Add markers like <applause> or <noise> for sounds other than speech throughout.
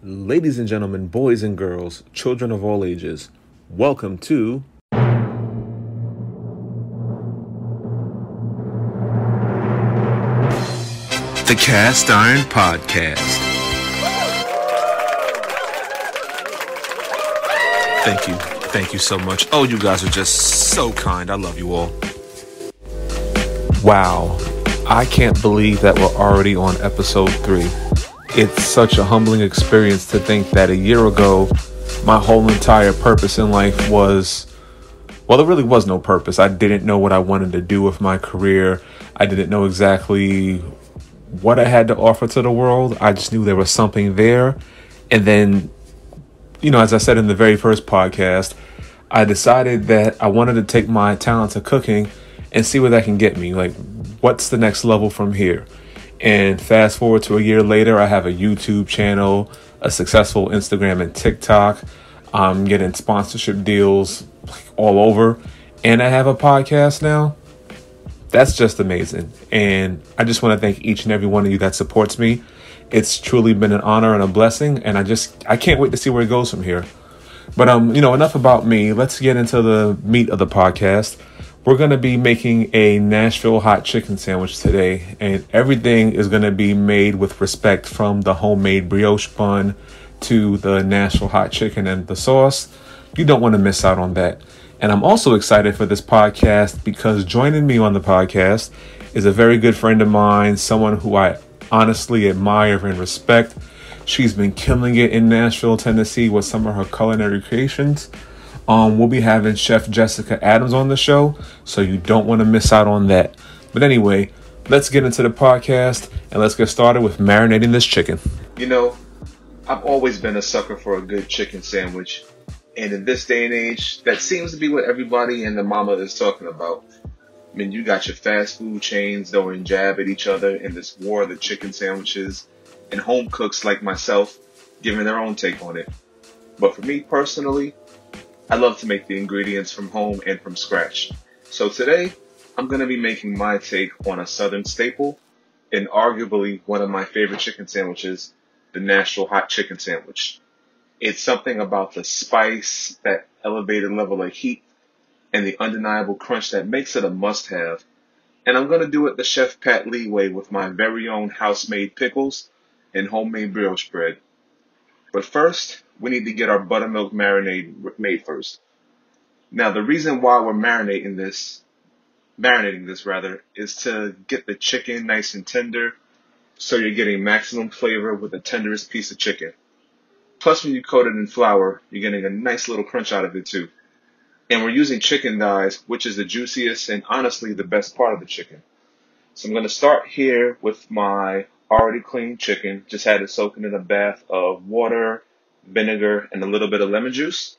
Ladies and gentlemen, boys and girls, children of all ages, welcome to the Cast Iron Podcast. Thank you. Thank you so much. Oh, you guys are just so kind. I love you all. Wow. I can't believe that we're already on episode three. It's such a humbling experience to think that a year ago, my whole entire purpose in life was well, there really was no purpose. I didn't know what I wanted to do with my career. I didn't know exactly what I had to offer to the world. I just knew there was something there. And then, you know, as I said in the very first podcast, I decided that I wanted to take my talent to cooking and see where that can get me. Like, what's the next level from here? And fast forward to a year later, I have a YouTube channel, a successful Instagram and TikTok. I'm getting sponsorship deals all over, and I have a podcast now. That's just amazing. And I just want to thank each and every one of you that supports me. It's truly been an honor and a blessing, and I just I can't wait to see where it goes from here. But um, you know, enough about me. Let's get into the meat of the podcast. We're going to be making a Nashville hot chicken sandwich today, and everything is going to be made with respect from the homemade brioche bun to the Nashville hot chicken and the sauce. You don't want to miss out on that. And I'm also excited for this podcast because joining me on the podcast is a very good friend of mine, someone who I honestly admire and respect. She's been killing it in Nashville, Tennessee with some of her culinary creations. Um, we'll be having Chef Jessica Adams on the show, so you don't want to miss out on that. But anyway, let's get into the podcast and let's get started with marinating this chicken. You know, I've always been a sucker for a good chicken sandwich. And in this day and age, that seems to be what everybody and the mama is talking about. I mean, you got your fast food chains throwing jab at each other in this war of the chicken sandwiches, and home cooks like myself giving their own take on it. But for me personally, I love to make the ingredients from home and from scratch. So today, I'm going to be making my take on a southern staple and arguably one of my favorite chicken sandwiches, the Nashville hot chicken sandwich. It's something about the spice, that elevated level of heat, and the undeniable crunch that makes it a must have. And I'm going to do it the Chef Pat Lee way with my very own house made pickles and homemade brioche bread. But first, we need to get our buttermilk marinade made first. Now, the reason why we're marinating this, marinating this rather, is to get the chicken nice and tender so you're getting maximum flavor with the tenderest piece of chicken. Plus, when you coat it in flour, you're getting a nice little crunch out of it too. And we're using chicken thighs, which is the juiciest and honestly the best part of the chicken. So I'm going to start here with my already cleaned chicken. Just had it soaking in a bath of water, vinegar, and a little bit of lemon juice.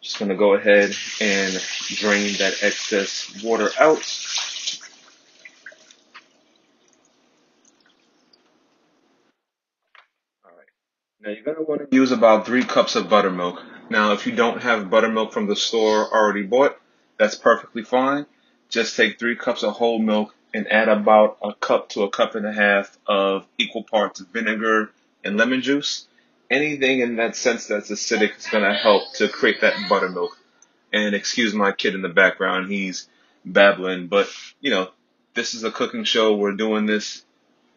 Just to go ahead and drain that excess water out. All right. Now you're want to use about three cups of buttermilk. Now if you don't have buttermilk from the store already bought, that's perfectly fine. Just take three cups of whole milk and add about a cup to a cup and a half of equal parts of vinegar and lemon juice. Anything in that sense that's acidic is going to help to create that buttermilk. And excuse my kid in the background, he's babbling, but you know, this is a cooking show. We're doing this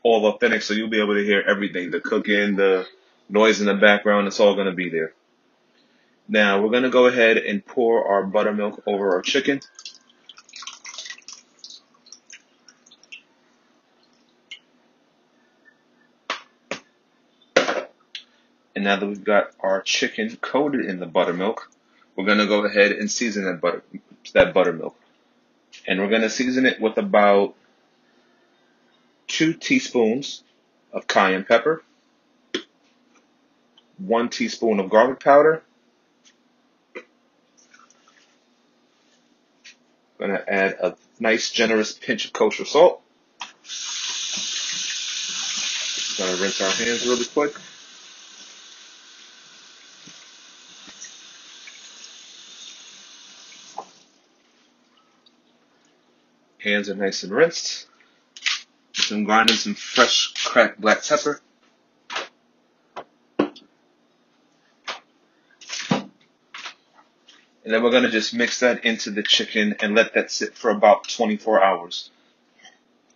all authentic, so you'll be able to hear everything, the cooking, the noise in the background, it's all going to be there. Now we're going to go ahead and pour our buttermilk over our chicken. And now that we've got our chicken coated in the buttermilk, we're going to go ahead and season that butter that buttermilk. And we're going to season it with about two teaspoons of cayenne pepper, one teaspoon of garlic powder. Going to add a nice generous pinch of kosher salt. Going to rinse our hands really quick. Hands are nice and rinsed. I'm grinding some fresh cracked black pepper. And then we're going to just mix that into the chicken and let that sit for about 24 hours.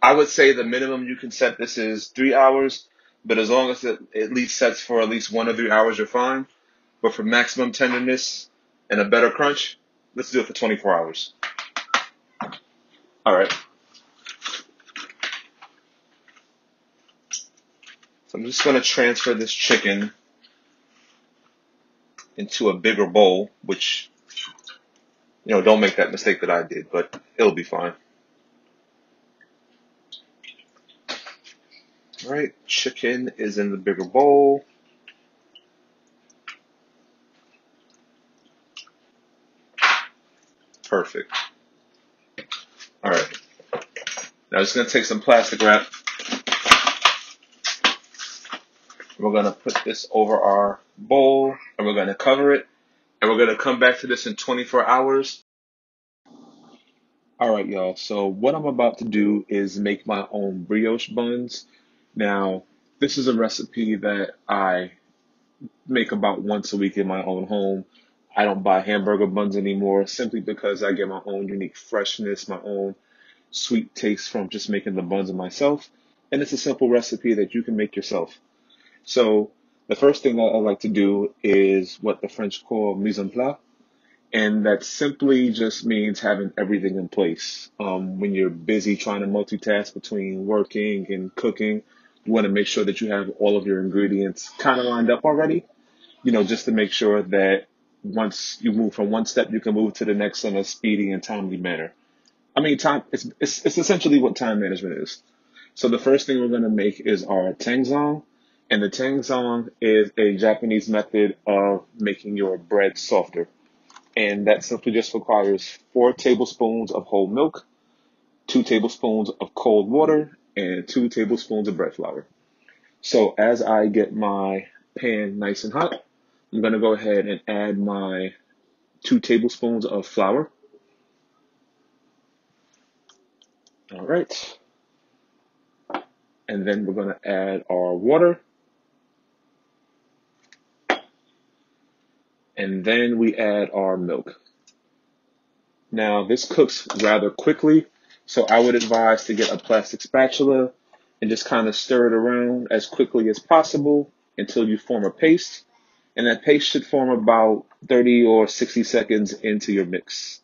I would say the minimum you can set this is three hours, but as long as it at least sets for at least one or three hours, you're fine. But for maximum tenderness and a better crunch, let's do it for 24 hours. All right. So I'm just going to transfer this chicken into a bigger bowl, which, you know, don't make that mistake that I did, but it'll be fine. All right, chicken is in the bigger bowl. Perfect. All right. Now I'm just going to take some plastic wrap. We're going to put this over our bowl and we're going to cover it. And we're going to come back to this in 24 hours. All right, y'all. So what I'm about to do is make my own brioche buns. Now, this is a recipe that I make about once a week in my own home. I don't buy hamburger buns anymore simply because I get my own unique freshness, my own sweet taste from just making the buns myself. And it's a simple recipe that you can make yourself. So the first thing that I like to do is what the French call mise en place. And that simply just means having everything in place. Um, when you're busy trying to multitask between working and cooking, you want to make sure that you have all of your ingredients kind of lined up already, you know, just to make sure that once you move from one step, you can move to the next in a speedy and timely manner. I mean, time, it's, it's, it's essentially what time management is. So the first thing we're to make is our tangzhong. And the tangzhong is a Japanese method of making your bread softer. And that simply just requires four tablespoons of whole milk, two tablespoons of cold water, and two tablespoons of bread flour. So as I get my pan nice and hot, I'm to go ahead and add my two tablespoons of flour. All right. And then we're going to add our water. And then we add our milk. Now this cooks rather quickly, so I would advise to get a plastic spatula and just kind of stir it around as quickly as possible until you form a paste and that paste should form about 30 or 60 seconds into your mix.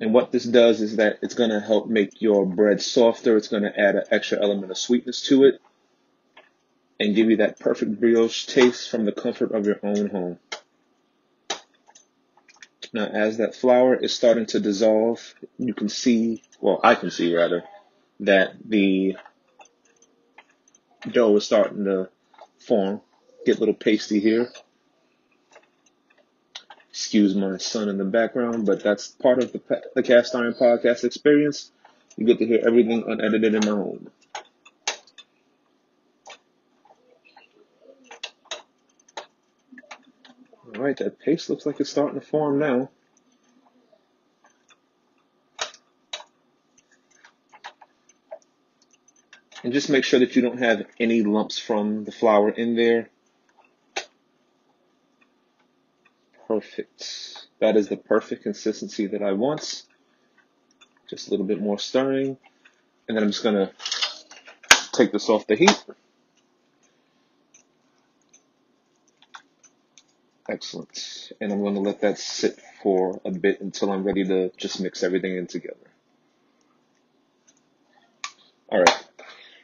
And what this does is that it's going to help make your bread softer. It's going to add an extra element of sweetness to it and give you that perfect brioche taste from the comfort of your own home. Now, as that flour is starting to dissolve, you can see, well, I can see rather, that the dough is starting to form, get a little pasty here. Excuse my son in the background, but that's part of the, the Cast Iron Podcast experience. You get to hear everything unedited in my home. All right, that paste looks like it's starting to form now. And just make sure that you don't have any lumps from the flour in there. Perfect. That is the perfect consistency that I want. Just a little bit more stirring. And then I'm just going to take this off the heat. Excellent. And I'm going to let that sit for a bit until I'm ready to just mix everything in together. All right.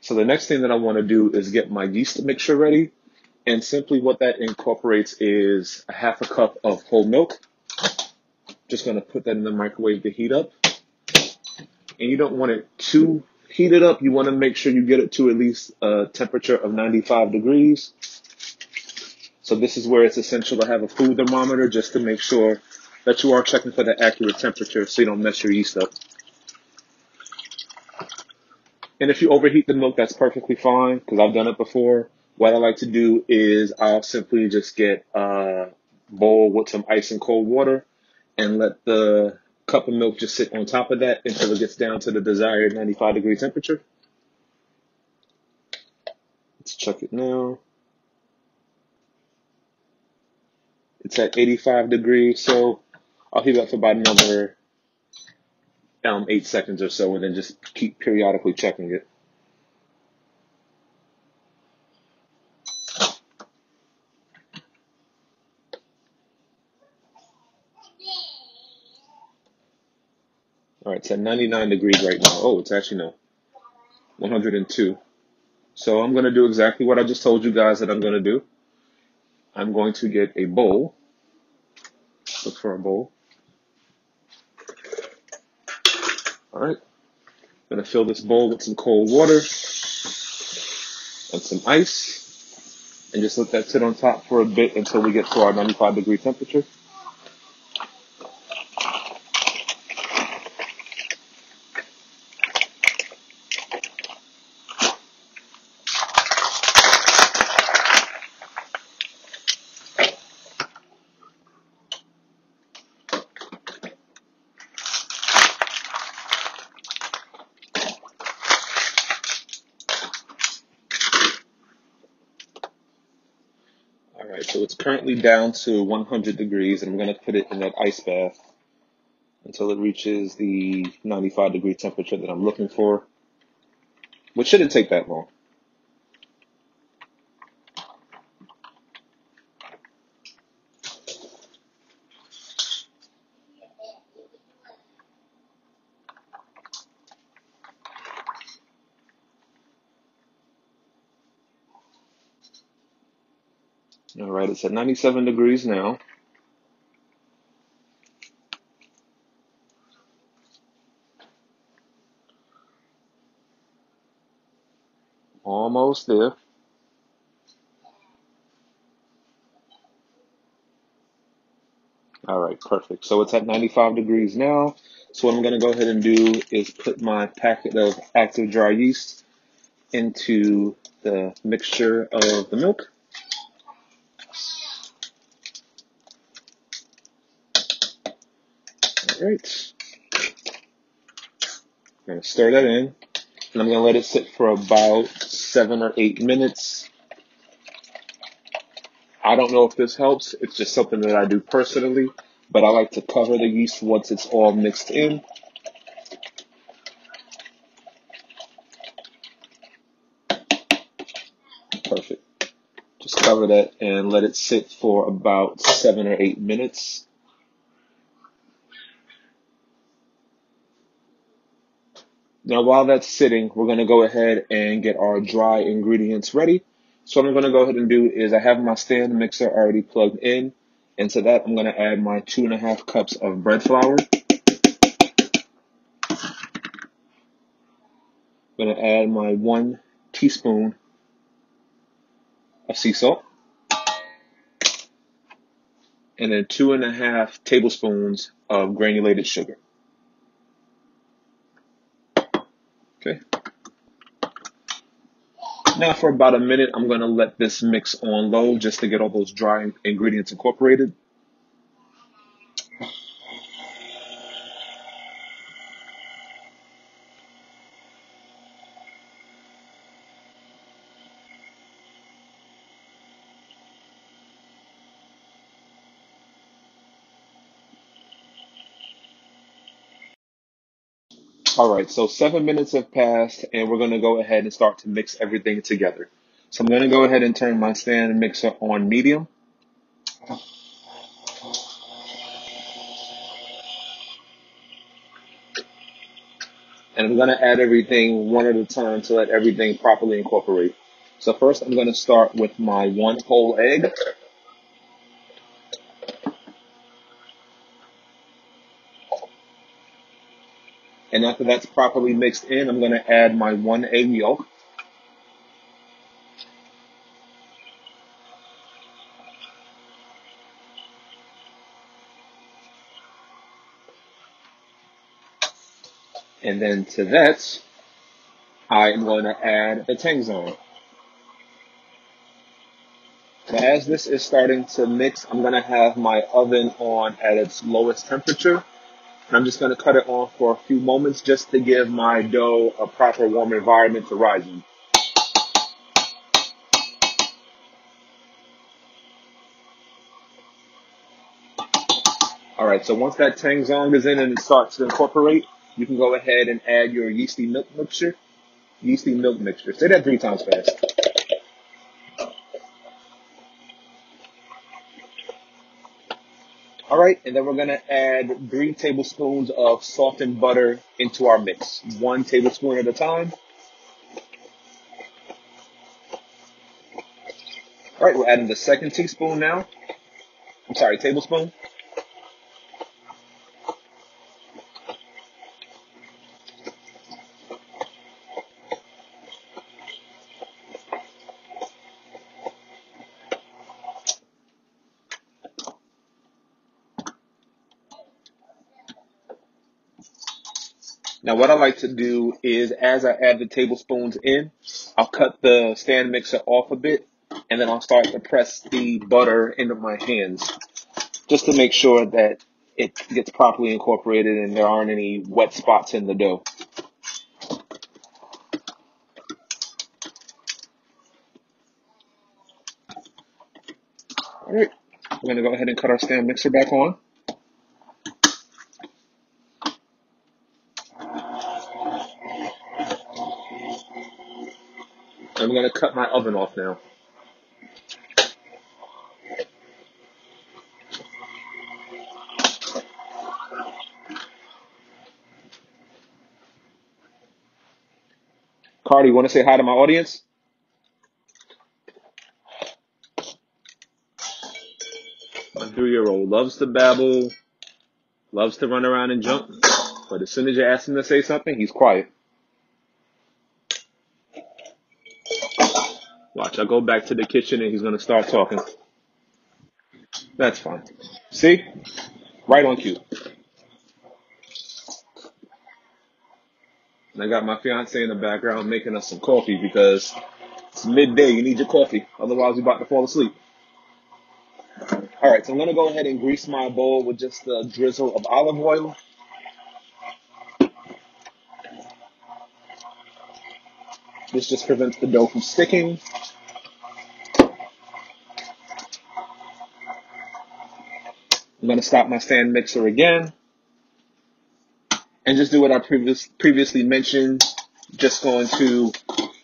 So the next thing that I want to do is get my yeast mixture ready. And simply what that incorporates is a half a cup of whole milk. Just going to put that in the microwave to heat up. And you don't want it too heated up. You want to make sure you get it to at least a temperature of 95 degrees. So this is where it's essential to have a food thermometer just to make sure that you are checking for the accurate temperature so you don't mess your yeast up. And if you overheat the milk, that's perfectly fine because I've done it before. What I like to do is I'll simply just get a bowl with some ice and cold water and let the cup of milk just sit on top of that until it gets down to the desired 95 degree temperature. Let's check it now. It's at 85 degrees, so I'll heat it up for about another um, eight seconds or so, and then just keep periodically checking it. It's at 99 degrees right now. Oh, it's actually no, 102. So I'm going to do exactly what I just told you guys that I'm going to do. I'm going to get a bowl. Look for a bowl. All right. I'm going to fill this bowl with some cold water and some ice and just let that sit on top for a bit until we get to our 95 degree temperature. All right, down to 100 degrees, and I'm going to put it in that ice bath until it reaches the 95 degree temperature that I'm looking for, which shouldn't take that long. All right, it's at 97 degrees now. Almost there. All right, perfect. So it's at 95 degrees now. So what I'm going to go ahead and do is put my packet of active dry yeast into the mixture of the milk. Right. I'm going to stir that in, and I'm going to let it sit for about seven or eight minutes. I don't know if this helps. It's just something that I do personally, but I like to cover the yeast once it's all mixed in. Perfect. Just cover that and let it sit for about seven or eight minutes. Now, while that's sitting, we're going to go ahead and get our dry ingredients ready. So what I'm going to go ahead and do is I have my stand mixer already plugged in. And to that, I'm going to add my two and a half cups of bread flour. I'm going to add my one teaspoon of sea salt. And then two and a half tablespoons of granulated sugar. Okay. Now for about a minute, I'm going to let this mix on low just to get all those dry ingredients incorporated. All right, so seven minutes have passed and we're going to go ahead and start to mix everything together. So I'm going to go ahead and turn my stand mixer on medium. And I'm going to add everything one at a time to let everything properly incorporate. So first I'm going to start with my one whole egg. And after that's properly mixed in, I'm going to add my one egg yolk. And then to that, I am going to add the Tangzhong. So as this is starting to mix, I'm going to have my oven on at its lowest temperature. I'm just going to cut it off for a few moments just to give my dough a proper warm environment to rise in. All right, so once that tangzhong is in and it starts to incorporate, you can go ahead and add your yeasty milk mixture. Yeasty milk mixture. Say that three times fast. All right, and then we're gonna add three tablespoons of softened butter into our mix. One tablespoon at a time. All right, we're adding the second teaspoon now. I'm sorry, tablespoon. Now what I like to do is as I add the tablespoons in, I'll cut the stand mixer off a bit and then I'll start to press the butter into my hands just to make sure that it gets properly incorporated and there aren't any wet spots in the dough. Alright, we're going to go ahead and cut our stand mixer back on. I'm going to cut my oven off now. Cardi, want to say hi to my audience? My three-year-old loves to babble, loves to run around and jump, but as soon as you ask him to say something, he's quiet. Watch, I'll go back to the kitchen and he's going to start talking. That's fine. See? Right on cue. And I got my fiance in the background making us some coffee because it's midday. You need your coffee. Otherwise, you're about to fall asleep. All right, so I'm going to go ahead and grease my bowl with just a drizzle of olive oil. This just prevents the dough from sticking. I'm going to stop my stand mixer again and just do what I previous, previously mentioned. Just going to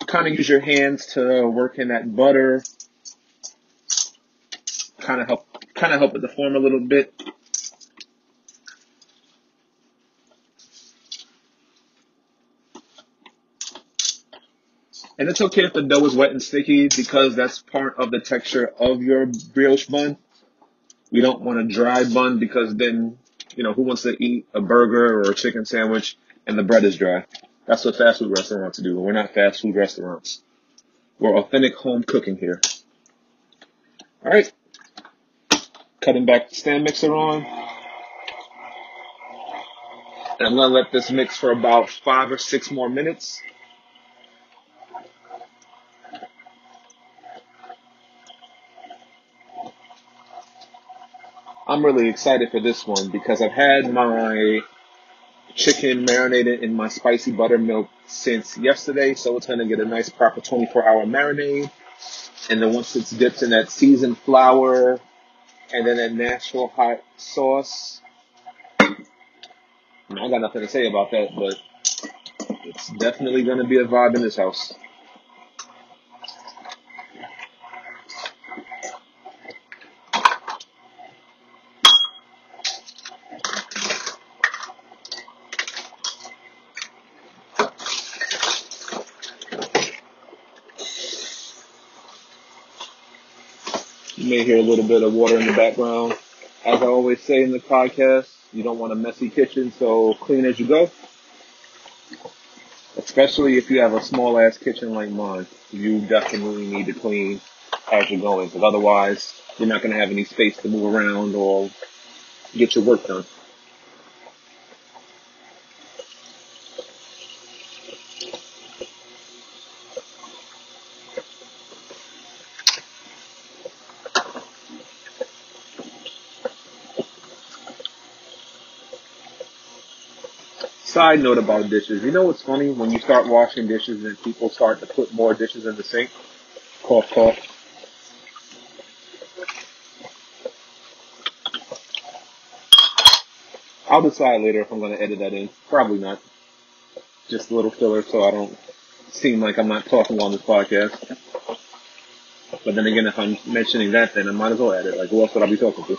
kind of use your hands to work in that butter, kind of help, kind of help it to form a little bit. And it's okay if the dough is wet and sticky because that's part of the texture of your brioche bun. We don't want a dry bun because then you know, who wants to eat a burger or a chicken sandwich and the bread is dry? That's what fast food restaurants do. We're not fast food restaurants. We're authentic home cooking here. All right. Cutting back the stand mixer on. And I'm going to let this mix for about five or six more minutes. I'm really excited for this one because I've had my chicken marinated in my spicy buttermilk since yesterday, so it's gonna get a nice proper 24 hour marinade. And then once it's dipped in that seasoned flour and then that Nashville hot sauce, I got nothing to say about that, but it's definitely gonna be a vibe in this house. May hear a little bit of water in the background. As I always say in the podcast, you don't want a messy kitchen, so clean as you go. Especially if you have a small ass kitchen like mine, you definitely need to clean as you're going, because otherwise you're not going to have any space to move around or get your work done. Side note about dishes. You know what's funny? When you start washing dishes and people start to put more dishes in the sink, cough, cough. I'll decide later if I'm going to edit that in. Probably not. Just a little filler so I don't seem like I'm not talking on this podcast. But then again, if I'm mentioning that, then I might as well add it. Like, who else would I be talking to?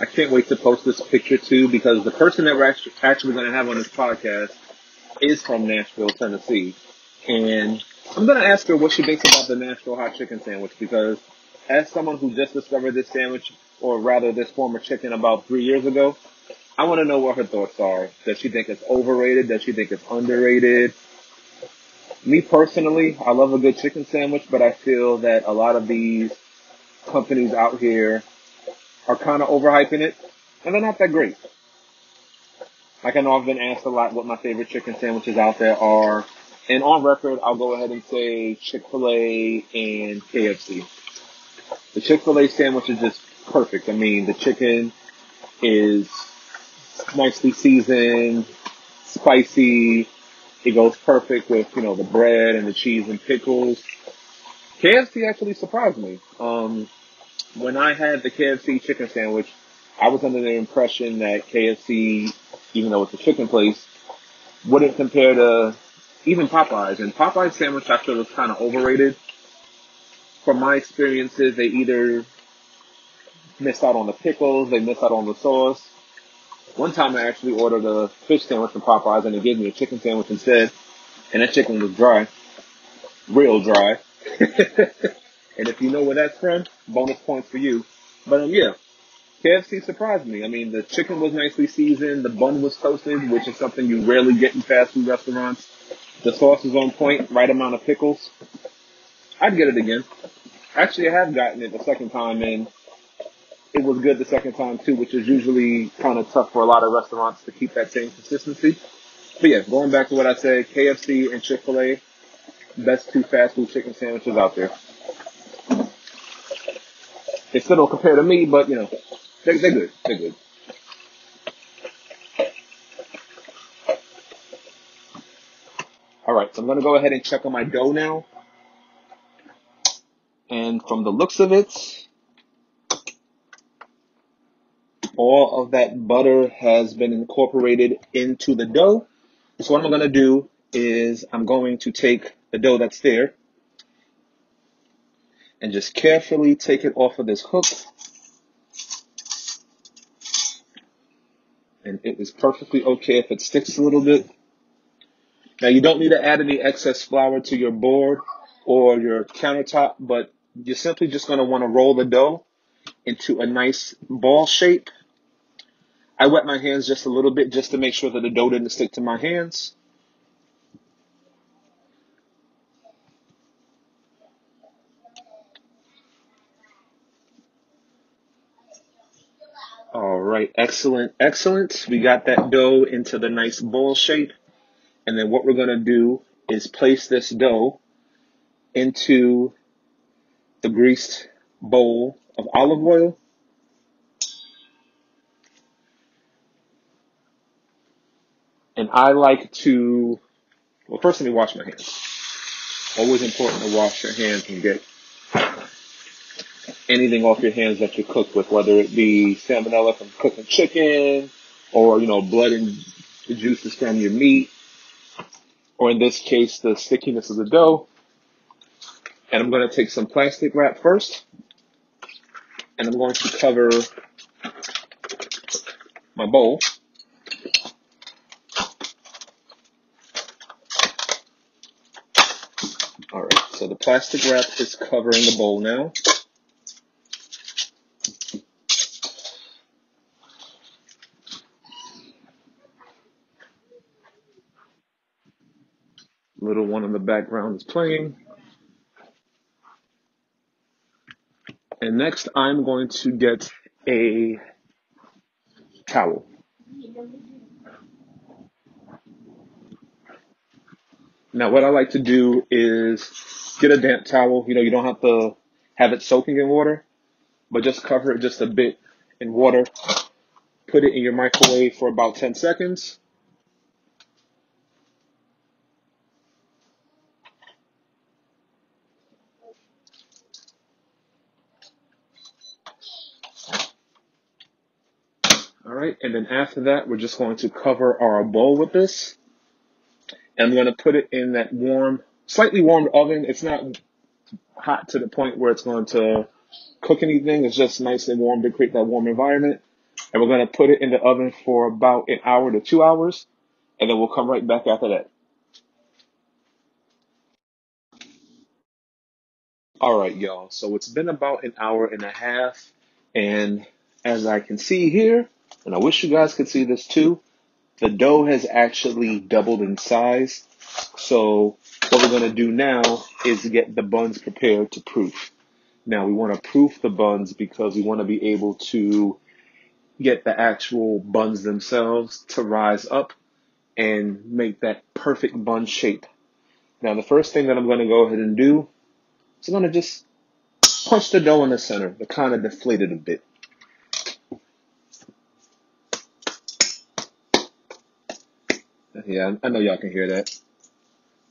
I can't wait to post this picture too because the person that we're actually going to have on this podcast is from Nashville, Tennessee. And I'm going to ask her what she thinks about the Nashville hot chicken sandwich because as someone who just discovered this sandwich, or rather this form of chicken about three years ago, I want to know what her thoughts are. Does she think it's overrated? Does she think it's underrated? Me personally, I love a good chicken sandwich, but I feel that a lot of these companies out here are kind of overhyping it, and they're not that great. Like I know I've been asked a lot what my favorite chicken sandwiches out there are, and on record, I'll go ahead and say Chick-fil-A and KFC. The Chick-fil-A sandwich is just perfect. I mean, the chicken is nicely seasoned, spicy. It goes perfect with, you know, the bread and the cheese and pickles. KFC actually surprised me. Um, when I had the KFC chicken sandwich, I was under the impression that KFC, even though it's a chicken place, wouldn't compare to even Popeyes. And Popeyes sandwich I feel is kind of overrated from my experiences, they either missed out on the pickles, they missed out on the sauce. One time I actually ordered a fish sandwich from Popeyes and they gave me a chicken sandwich instead, and that chicken was dry. Real dry. <laughs> and if you know where that's from, bonus points for you. But um, yeah, KFC surprised me. I mean, the chicken was nicely seasoned, the bun was toasted, which is something you rarely get in fast food restaurants. The sauce is on point, right amount of pickles. I'd get it again. Actually, I have gotten it the second time, and it was good the second time too, which is usually kind of tough for a lot of restaurants to keep that same consistency. But yeah, going back to what I said, KFC and Chick Fil A, best two fast food chicken sandwiches out there. They still don't compare to me, but you know, they're, they're good. They're good. All right, so I'm gonna go ahead and check on my dough now. And from the looks of it, all of that butter has been incorporated into the dough. So what I'm going to do is I'm going to take the dough that's there and just carefully take it off of this hook. And it is perfectly okay if it sticks a little bit. Now you don't need to add any excess flour to your board or your countertop, but you're simply just going to want to roll the dough into a nice ball shape. I wet my hands just a little bit just to make sure that the dough didn't stick to my hands. All right, excellent, excellent. We got that dough into the nice ball shape. And then what we're going to do is place this dough into the greased bowl of olive oil. And I like to, well, first let me wash my hands. Always important to wash your hands and get anything off your hands that you cook with, whether it be salmonella from cooking chicken or, you know, blood and juices from your meat, or in this case, the stickiness of the dough. And I'm going to take some plastic wrap first. And I'm going to cover my bowl. Alright, so the plastic wrap is covering the bowl now. Little one in the background is playing. And next I'm going to get a towel. Now what I like to do is get a damp towel. You know, you don't have to have it soaking in water, but just cover it just a bit in water. Put it in your microwave for about 10 seconds. Right, and then after that, we're just going to cover our bowl with this. And I'm going to put it in that warm, slightly warmed oven. It's not hot to the point where it's going to cook anything. It's just nice and warm to create that warm environment. And we're going to put it in the oven for about an hour to two hours. And then we'll come right back after that. All right, y'all. So it's been about an hour and a half. And as I can see here, and I wish you guys could see this too, the dough has actually doubled in size. So what we're going to do now is get the buns prepared to proof. Now we want to proof the buns because we want to be able to get the actual buns themselves to rise up and make that perfect bun shape. Now the first thing that I'm going to go ahead and do is I'm going to just punch the dough in the center to kind of deflate it a bit. Yeah, I know y'all can hear that.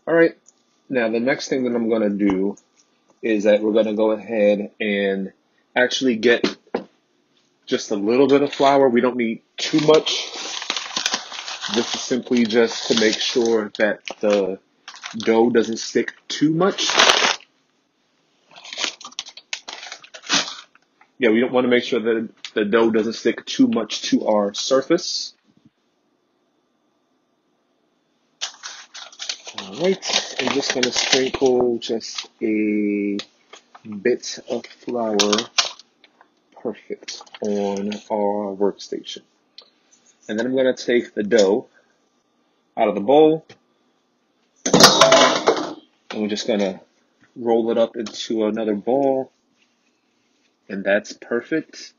All right. Now the next thing that I'm going to do is that we're going to go ahead and actually get just a little bit of flour. We don't need too much. This is simply just to make sure that the dough doesn't stick too much. Yeah, we don't want to make sure that the dough doesn't stick too much to our surface. Alright, I'm just going to sprinkle just a bit of flour perfect on our workstation. And then I'm going to take the dough out of the bowl and we're just going to roll it up into another ball and that's perfect.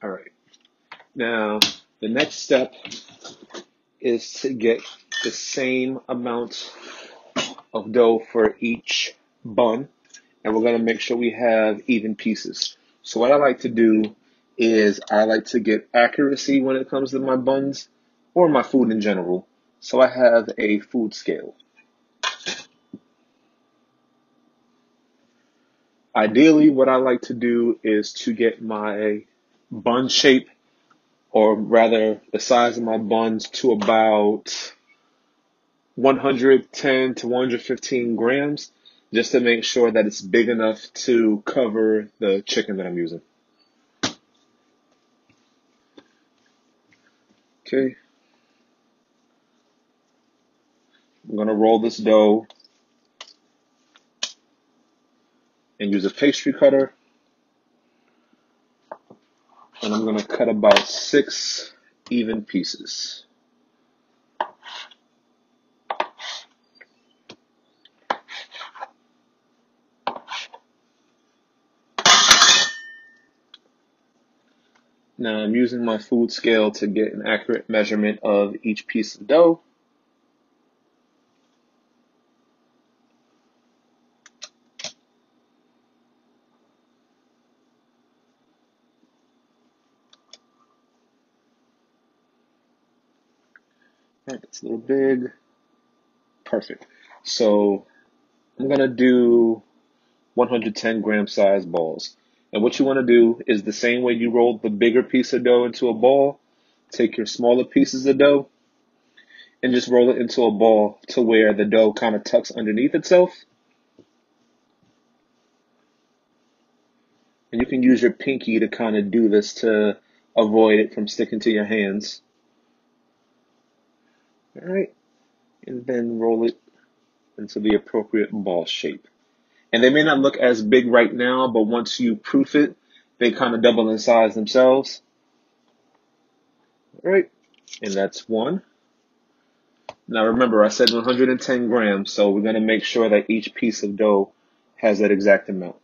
All right. Now, the next step is to get the same amount of dough for each bun, and we're going to make sure we have even pieces. So what I like to do is I like to get accuracy when it comes to my buns or my food in general. So I have a food scale. Ideally, what I like to do is to get my bun shape, or rather the size of my buns, to about 110 to 115 grams, just to make sure that it's big enough to cover the chicken that I'm using. Okay. I'm going to roll this dough and use a pastry cutter and I'm going to cut about six even pieces. Now I'm using my food scale to get an accurate measurement of each piece of dough. It's a little big. Perfect. So I'm gonna do 110 gram size balls. And what you want to do is the same way you roll the bigger piece of dough into a ball, take your smaller pieces of dough and just roll it into a ball to where the dough kind of tucks underneath itself. And you can use your pinky to kind of do this to avoid it from sticking to your hands. Alright. And then roll it into the appropriate ball shape. And they may not look as big right now, but once you proof it, they kind of double in size themselves. Alright. And that's one. Now remember, I said 110 grams, so we're going to make sure that each piece of dough has that exact amount.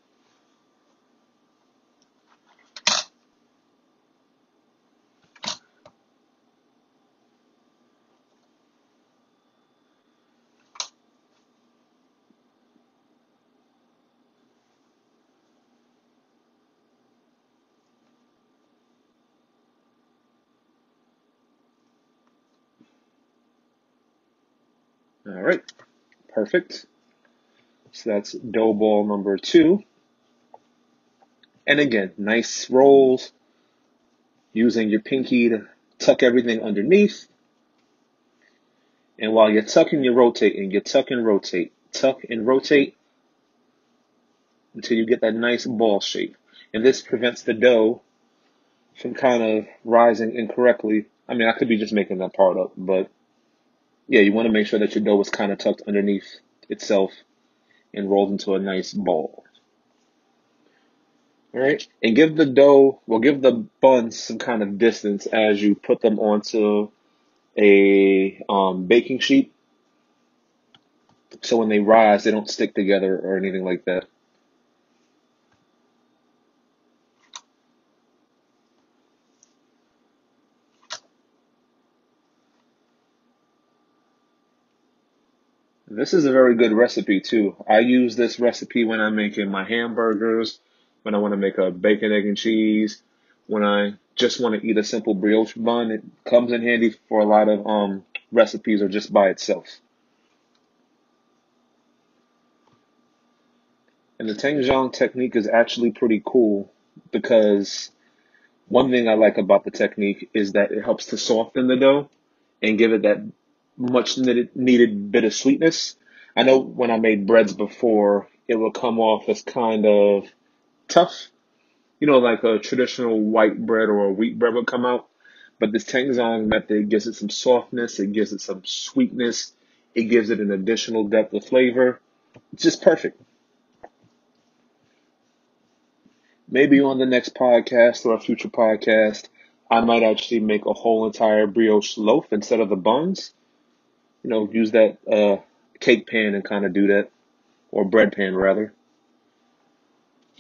Perfect. So that's dough ball number two. And again, nice rolls using your pinky to tuck everything underneath. And while you're tucking, you're rotating, you tuck and rotate, tuck and rotate until you get that nice ball shape. And this prevents the dough from kind of rising incorrectly. I mean, I could be just making that part up, but yeah, you want to make sure that your dough is kind of tucked underneath itself and rolled into a nice ball. All right, and give the dough, well, give the buns some kind of distance as you put them onto a um, baking sheet. So when they rise, they don't stick together or anything like that. This is a very good recipe too. I use this recipe when I'm making my hamburgers, when I want to make a bacon, egg, and cheese, when I just want to eat a simple brioche bun. It comes in handy for a lot of um, recipes or just by itself. And the Tangzhong technique is actually pretty cool because one thing I like about the technique is that it helps to soften the dough and give it that much needed, needed bit of sweetness. I know when I made breads before, it would come off as kind of tough. You know, like a traditional white bread or a wheat bread would come out. But this Tangzhong method gives it some softness, it gives it some sweetness, it gives it an additional depth of flavor. It's just perfect. Maybe on the next podcast or a future podcast, I might actually make a whole entire brioche loaf instead of the buns you know, use that uh, cake pan and kind of do that, or bread pan rather.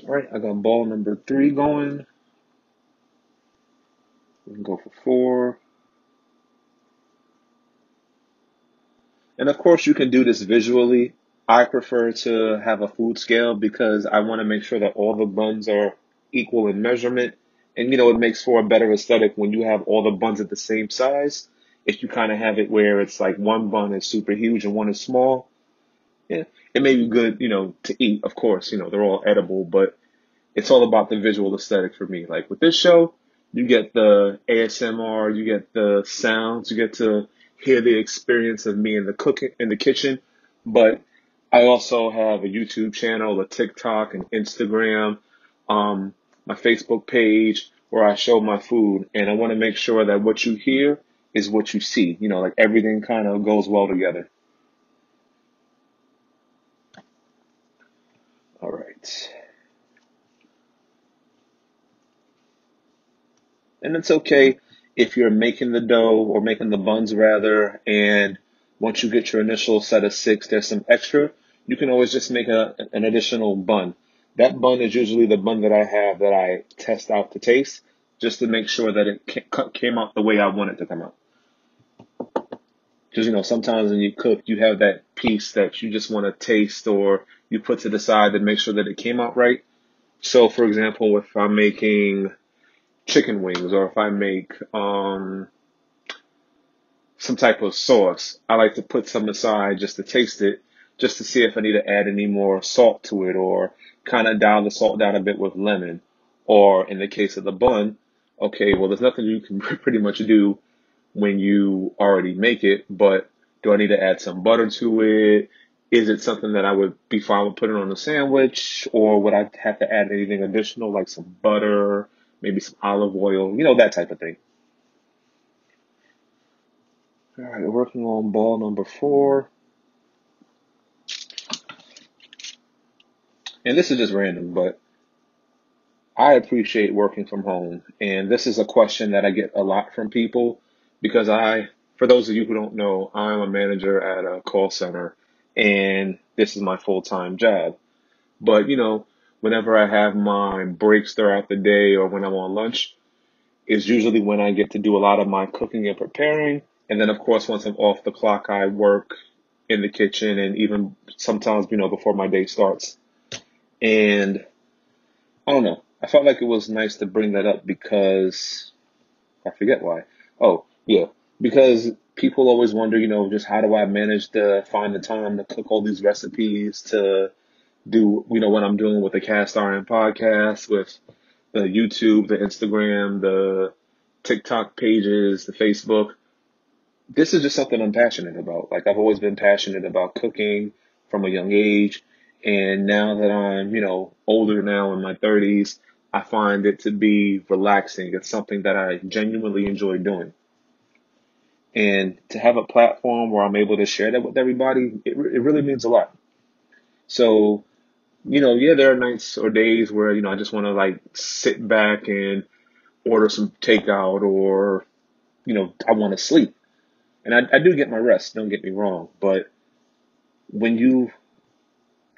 All right, I got ball number three going. We can go for four. And of course, you can do this visually. I prefer to have a food scale because I want to make sure that all the buns are equal in measurement. And you know, it makes for a better aesthetic when you have all the buns at the same size if you kind of have it where it's like one bun is super huge and one is small, yeah, it may be good, you know, to eat. Of course, you know, they're all edible, but it's all about the visual aesthetic for me. Like with this show, you get the ASMR, you get the sounds, you get to hear the experience of me in the cooking in the kitchen. But I also have a YouTube channel, a TikTok, and Instagram, um, my Facebook page where I show my food, and I want to make sure that what you hear is what you see. You know, like everything kind of goes well together. All right. And it's okay if you're making the dough or making the buns rather, and once you get your initial set of six, there's some extra, you can always just make a, an additional bun. That bun is usually the bun that I have that I test out to taste just to make sure that it came out the way I want it to come out. Because, you know, sometimes when you cook, you have that piece that you just want to taste or you put to the side to make sure that it came out right. So, for example, if I'm making chicken wings or if I make, um, some type of sauce, I like to put some aside just to taste it, just to see if I need to add any more salt to it or kind of dial the salt down a bit with lemon. Or in the case of the bun, okay, well, there's nothing you can <laughs> pretty much do when you already make it, but do I need to add some butter to it? Is it something that I would be fine with putting on a sandwich, or would I have to add anything additional like some butter, maybe some olive oil, you know, that type of thing? All right, working on ball number four. And this is just random, but I appreciate working from home. And this is a question that I get a lot from people because I, for those of you who don't know, I'm a manager at a call center and this is my full time job. But, you know, whenever I have my breaks throughout the day or when I'm on lunch, is usually when I get to do a lot of my cooking and preparing. And then, of course, once I'm off the clock, I work in the kitchen and even sometimes, you know, before my day starts. And I don't know. I felt like it was nice to bring that up because I forget why. Oh, yeah, because people always wonder, you know, just how do I manage to find the time to cook all these recipes to do, you know, what I'm doing with the Cast Iron podcast, with the YouTube, the Instagram, the TikTok pages, the Facebook. This is just something I'm passionate about. Like I've always been passionate about cooking from a young age. And now that I'm, you know, older now in my 30s, I find it to be relaxing. It's something that I genuinely enjoy doing. And to have a platform where I'm able to share that with everybody, it, it really means a lot. So, you know, yeah, there are nights or days where, you know, I just want to like sit back and order some takeout or, you know, I want to sleep. And I, I do get my rest, don't get me wrong. But when you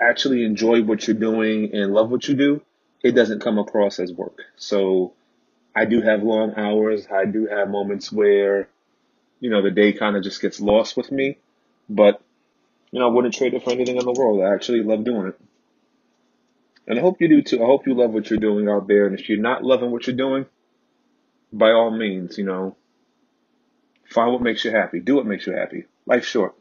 actually enjoy what you're doing and love what you do, it doesn't come across as work. So I do have long hours. I do have moments where, you know, the day kind of just gets lost with me. But, you know, I wouldn't trade it for anything in the world. I actually love doing it. And I hope you do too. I hope you love what you're doing out there. And if you're not loving what you're doing, by all means, you know, find what makes you happy. Do what makes you happy. Life's short.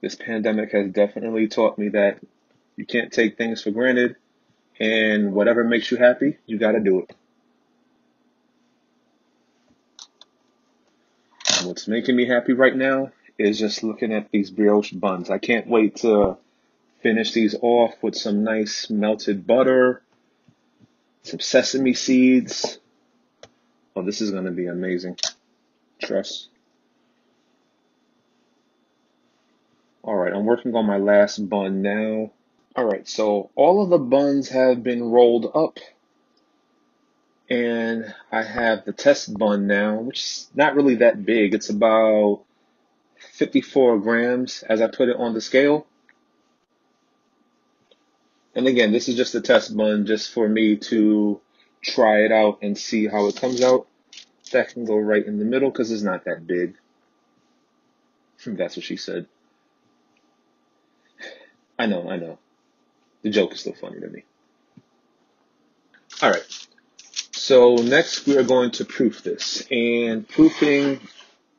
This pandemic has definitely taught me that you can't take things for granted, and whatever makes you happy, you got to do it. What's making me happy right now is just looking at these brioche buns. I can't wait to finish these off with some nice melted butter, some sesame seeds. Oh, this is going to be amazing. Trust. All right, I'm working on my last bun now. All right, so all of the buns have been rolled up. And I have the test bun now, which is not really that big. It's about 54 grams as I put it on the scale. And again, this is just a test bun just for me to try it out and see how it comes out. That can go right in the middle because it's not that big. <laughs> That's what she said. <sighs> I know, I know. The joke is still funny to me. All right. So next we are going to proof this and proofing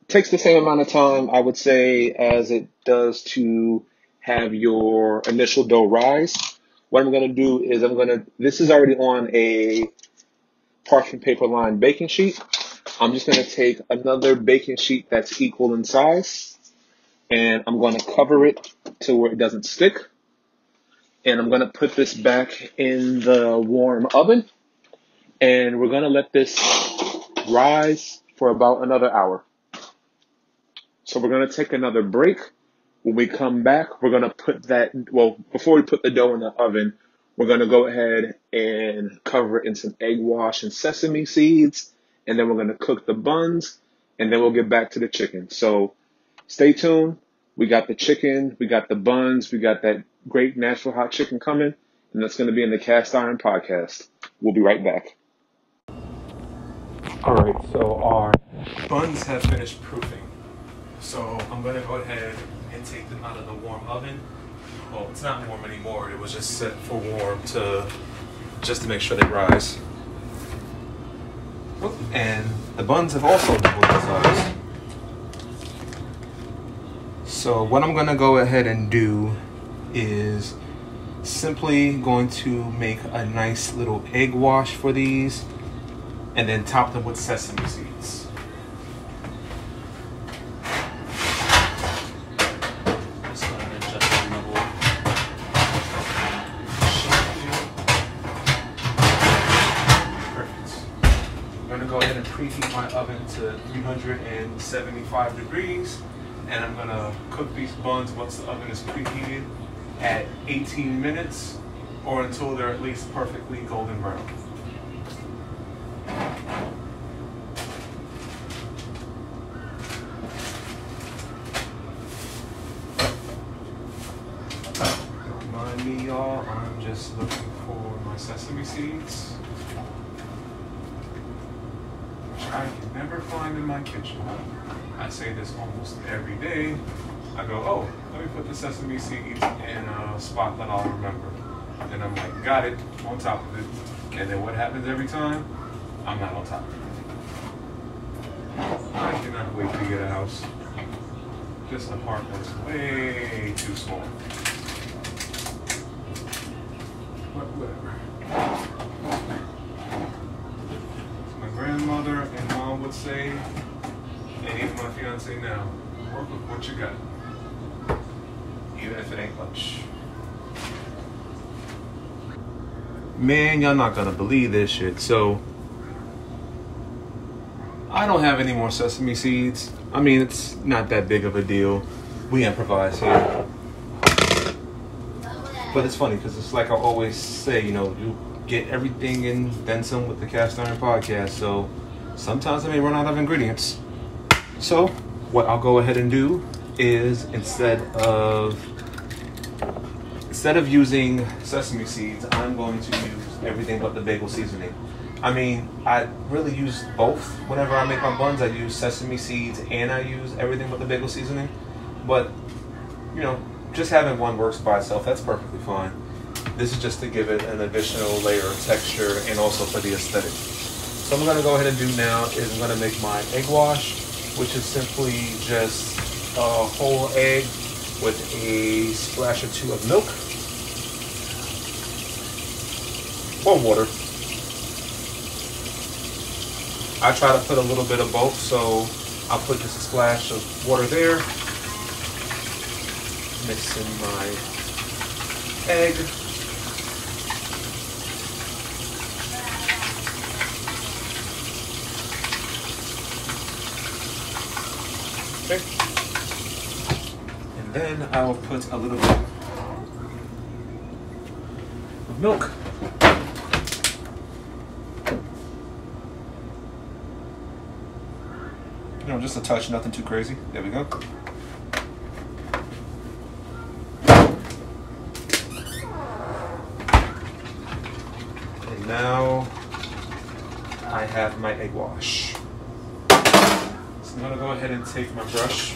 takes the same amount of time, I would say, as it does to have your initial dough rise. What I'm going to do is I'm going to, this is already on a parchment paper lined baking sheet. I'm just going to take another baking sheet that's equal in size and I'm going to cover it to where it doesn't stick and I'm gonna put this back in the warm oven and we're gonna let this rise for about another hour. So we're gonna take another break. When we come back, we're gonna put that, well, before we put the dough in the oven, we're gonna go ahead and cover it in some egg wash and sesame seeds, and then we're gonna cook the buns, and then we'll get back to the chicken. So stay tuned. We got the chicken, we got the buns, we got that great Nashville hot chicken coming, and that's going to be in the Cast Iron Podcast. We'll be right back. All right, so our buns have finished proofing. So I'm to go ahead and take them out of the warm oven. Well, it's not warm anymore. It was just set for warm to just to make sure they rise. And the buns have also doubled in size. So what I'm gonna go ahead and do is simply going to make a nice little egg wash for these and then top them with sesame seeds. I'm gonna go ahead and preheat my oven to 375 degrees and I'm gonna cook these buns once the oven is preheated at 18 minutes or until they're at least perfectly golden brown. Don't mind me, y'all. I'm just looking for my sesame seeds. Which I can never find in my kitchen. I say this almost every day. I go, oh, let me put the sesame seeds in a spot that I'll remember. And I'm like, got it, on top of it. And then what happens every time? I'm not on top of it. I cannot wait to get a house. This apartment's way too small. But whatever. My grandmother and mom would say, and even my fiance now, work with what you got. Even if it ain't much. Man, y'all not gonna believe this shit. So, I don't have any more sesame seeds. I mean, it's not that big of a deal. We improvise here. But it's funny because it's like I always say, you know, you get everything and then some with the Cast Iron Podcast. So sometimes I may run out of ingredients. So what I'll go ahead and do is instead of instead of using sesame seeds, I'm going to use everything but the bagel seasoning. I mean, I really use both. Whenever I make my buns, I use sesame seeds and I use everything but the bagel seasoning. But, you know, just having one works by itself, that's perfectly fine. This is just to give it an additional layer of texture and also for the aesthetic. So I'm gonna go ahead and do now is I'm gonna make my egg wash, which is simply just a whole egg with a splash or two of milk or water. I try to put a little bit of both, so I'll put just a splash of water there. Mix in my egg. Then I will put a little bit of milk. You know, just a touch, nothing too crazy. There we go. And now I have my egg wash. So I'm gonna go ahead and take my brush.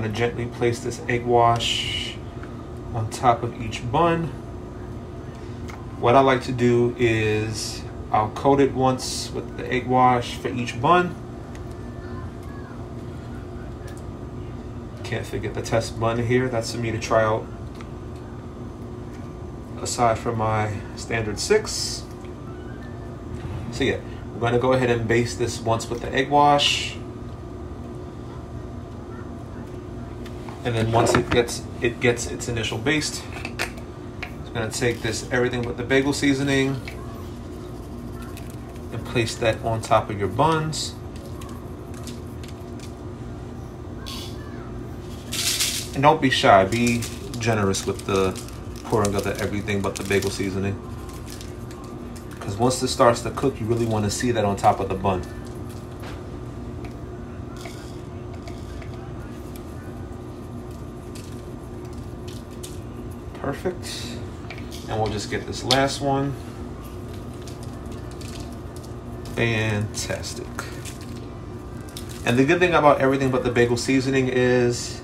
I'm gonna gently place this egg wash on top of each bun. What I like to do is I'll coat it once with the egg wash for each bun. Can't forget the test bun here. That's for me to try out aside from my standard six. So yeah, we're gonna go ahead and baste this once with the egg wash. And then once it gets it gets its initial baste, I'm gonna take this everything but the bagel seasoning and place that on top of your buns. And don't be shy, be generous with the pouring of the everything but the bagel seasoning. Because once this starts to cook, you really want to see that on top of the bun. Perfect. And we'll just get this last one. Fantastic. And the good thing about everything but the bagel seasoning is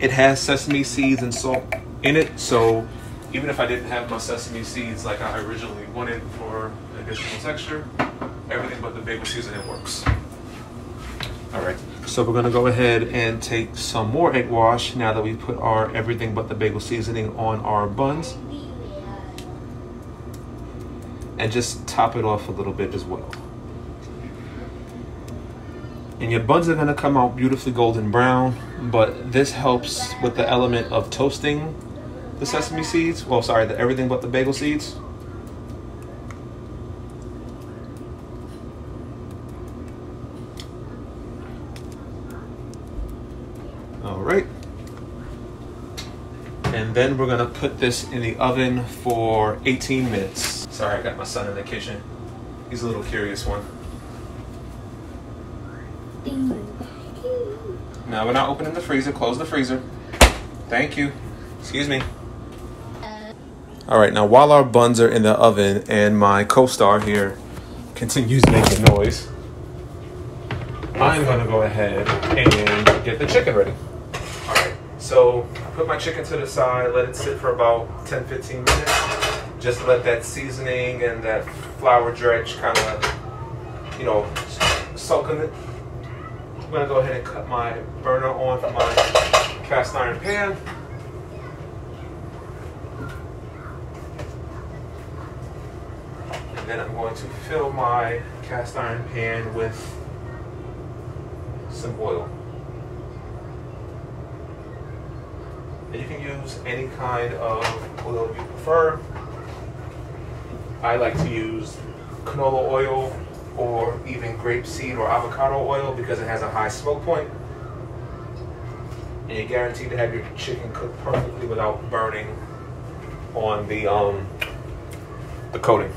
it has sesame seeds and salt in it. So even if I didn't have my sesame seeds like I originally wanted for additional texture, everything but the bagel seasoning works. All right, so we're gonna go ahead and take some more egg wash now that we put our everything but the bagel seasoning on our buns. And just top it off a little bit as well. And your buns are gonna come out beautifully golden brown, but this helps with the element of toasting the sesame seeds. Well, sorry, the everything but the bagel seeds. All right. And then we're gonna put this in the oven for 18 minutes. Sorry, I got my son in the kitchen. He's a little curious one. Now we're not opening the freezer. Close the freezer. Thank you. Excuse me. All right, now while our buns are in the oven and my co-star here continues making noise, I'm gonna go ahead and get the chicken ready. All right, So I put my chicken to the side, let it sit for about 10 15 minutes, just let that seasoning and that flour dredge kind of, you know, soak in it. I'm gonna go ahead and cut my burner on for my cast iron pan. And then I'm going to fill my cast iron pan with some oil. And you can use any kind of oil you prefer. I like to use canola oil or even grapeseed or avocado oil because it has a high smoke point. And you're guaranteed to have your chicken cooked perfectly without burning on the um, the coating.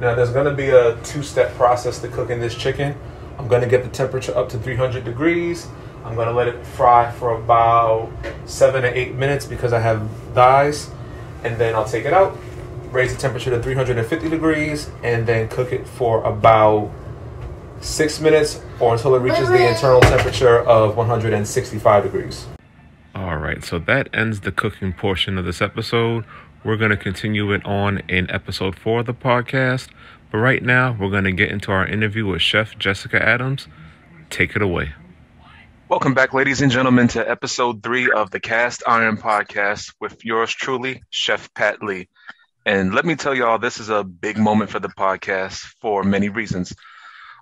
Now there's gonna be a two-step process to cooking this chicken. I'm gonna get the temperature up to 300 degrees. I'm gonna let it fry for about seven to eight minutes because I have thighs, and then I'll take it out, raise the temperature to 350 degrees, and then cook it for about six minutes or until it reaches the internal temperature of 165 degrees. All right, so that ends the cooking portion of this episode. We're going to continue it on in episode four of the podcast. But right now, we're going to get into our interview with Chef Jessica Adams. Take it away. Welcome back, ladies and gentlemen, to episode three of the Cast Iron Podcast with yours truly, Chef Pat Lee. And let me tell y'all, this is a big moment for the podcast for many reasons.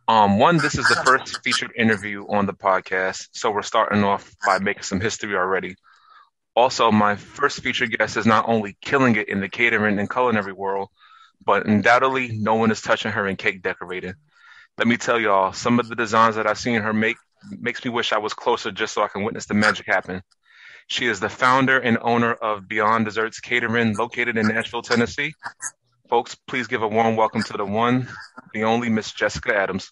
Um, one, this is the first featured interview on the podcast, so we're starting off by making some history already. Also, my first featured guest is not only killing it in the catering and culinary world, but undoubtedly no one is touching her in cake decorating. Let me tell y'all, some of the designs that I've seen her make makes me wish I was closer just so I can witness the magic happen. She is the founder and owner of Beyond Desserts Catering, located in Nashville, Tennessee. Folks, please give a warm welcome to the one, the only Miss Jessica Adams.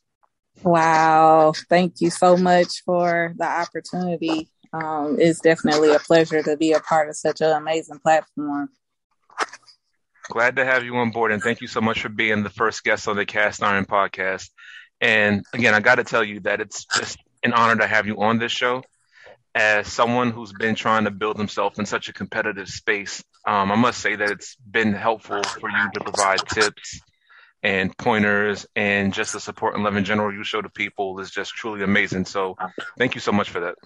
Wow. Thank you so much for the opportunity um, it's definitely a pleasure to be a part of such an amazing platform. Glad to have you on board, and thank you so much for being the first guest on the Cast Iron podcast. And again, I got to tell you that it's just an honor to have you on this show. As someone who's been trying to build himself in such a competitive space, um, I must say that it's been helpful for you to provide tips and pointers and just the support and love in general you show to people is just truly amazing. So, thank you so much for that.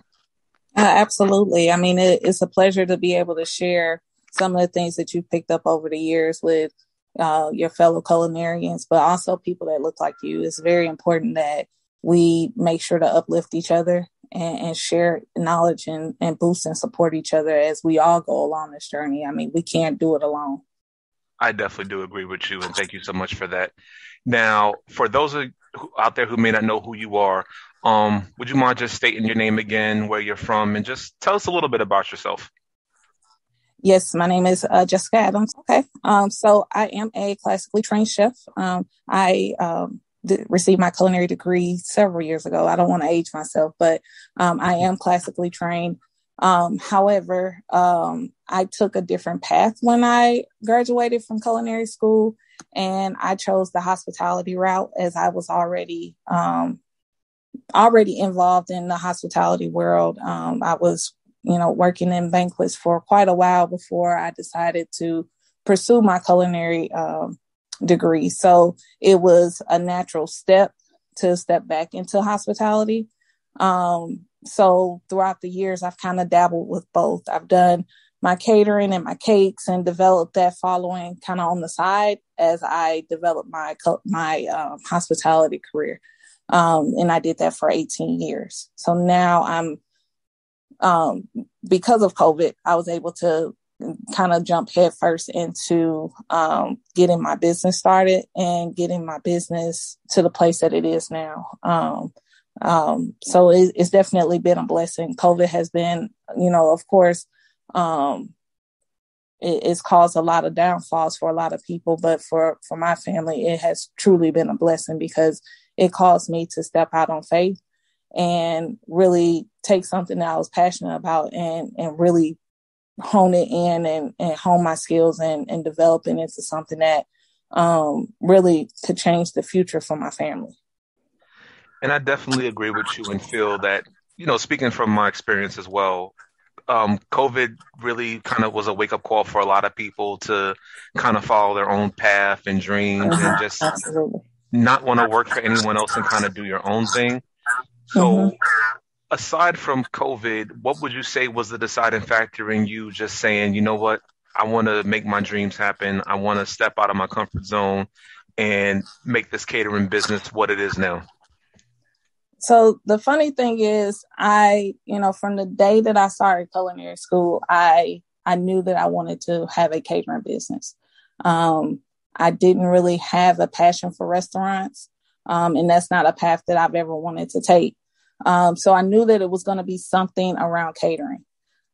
Uh, absolutely. I mean, it, it's a pleasure to be able to share some of the things that you picked up over the years with uh, your fellow culinarians, but also people that look like you. It's very important that we make sure to uplift each other and, and share knowledge and, and boost and support each other as we all go along this journey. I mean, we can't do it alone. I definitely do agree with you, and thank you so much for that. Now, for those out there who may not know who you are, um, would you mind just stating your name again, where you're from, and just tell us a little bit about yourself? Yes, my name is uh, Jessica Adams. Okay. Um, so I am a classically trained chef. Um, I um, did, received my culinary degree several years ago. I don't want to age myself, but um, I am classically trained. Um, however, um, I took a different path when I graduated from culinary school, and I chose the hospitality route as I was already already involved in the hospitality world. I was, you know, working in banquets for quite a while before I decided to pursue my culinary um, degree. So it was a natural step to step back into hospitality. Um, so throughout the years, I've kind of dabbled with both. I've done my catering and my cakes and developed that following kind of on the side as I developed my my uh, hospitality career. Um, and I did that for 18 years. So now I'm, um, because of COVID, I was able to kind of jump headfirst into um, getting my business started and getting my business to the place that it is now. Um, um, so it, it's definitely been a blessing. COVID has been, you know, of course, um, it, it's caused a lot of downfalls for a lot of people, but for for my family, it has truly been a blessing because it caused me to step out on faith and really take something that I was passionate about and and really hone it in and, and hone my skills and, and develop it into something that um, really could change the future for my family. And I definitely agree with you and feel that, you know, speaking from my experience as well, um, COVID really kind of was a wake up call for a lot of people to kind of follow their own path and dreams and uh-huh. just Absolutely. not want to work for anyone else and kind of do your own thing. So, mm-hmm. aside from COVID, what would you say was the deciding factor in you just saying, you know what, I want to make my dreams happen. I want to step out of my comfort zone and make this catering business what it is now? So the funny thing is, I, you know, from the day that I started culinary school, I I knew that I wanted to have a catering business. Um, I didn't really have a passion for restaurants, um, and that's not a path that I've ever wanted to take. Um, so I knew that it was going to be something around catering.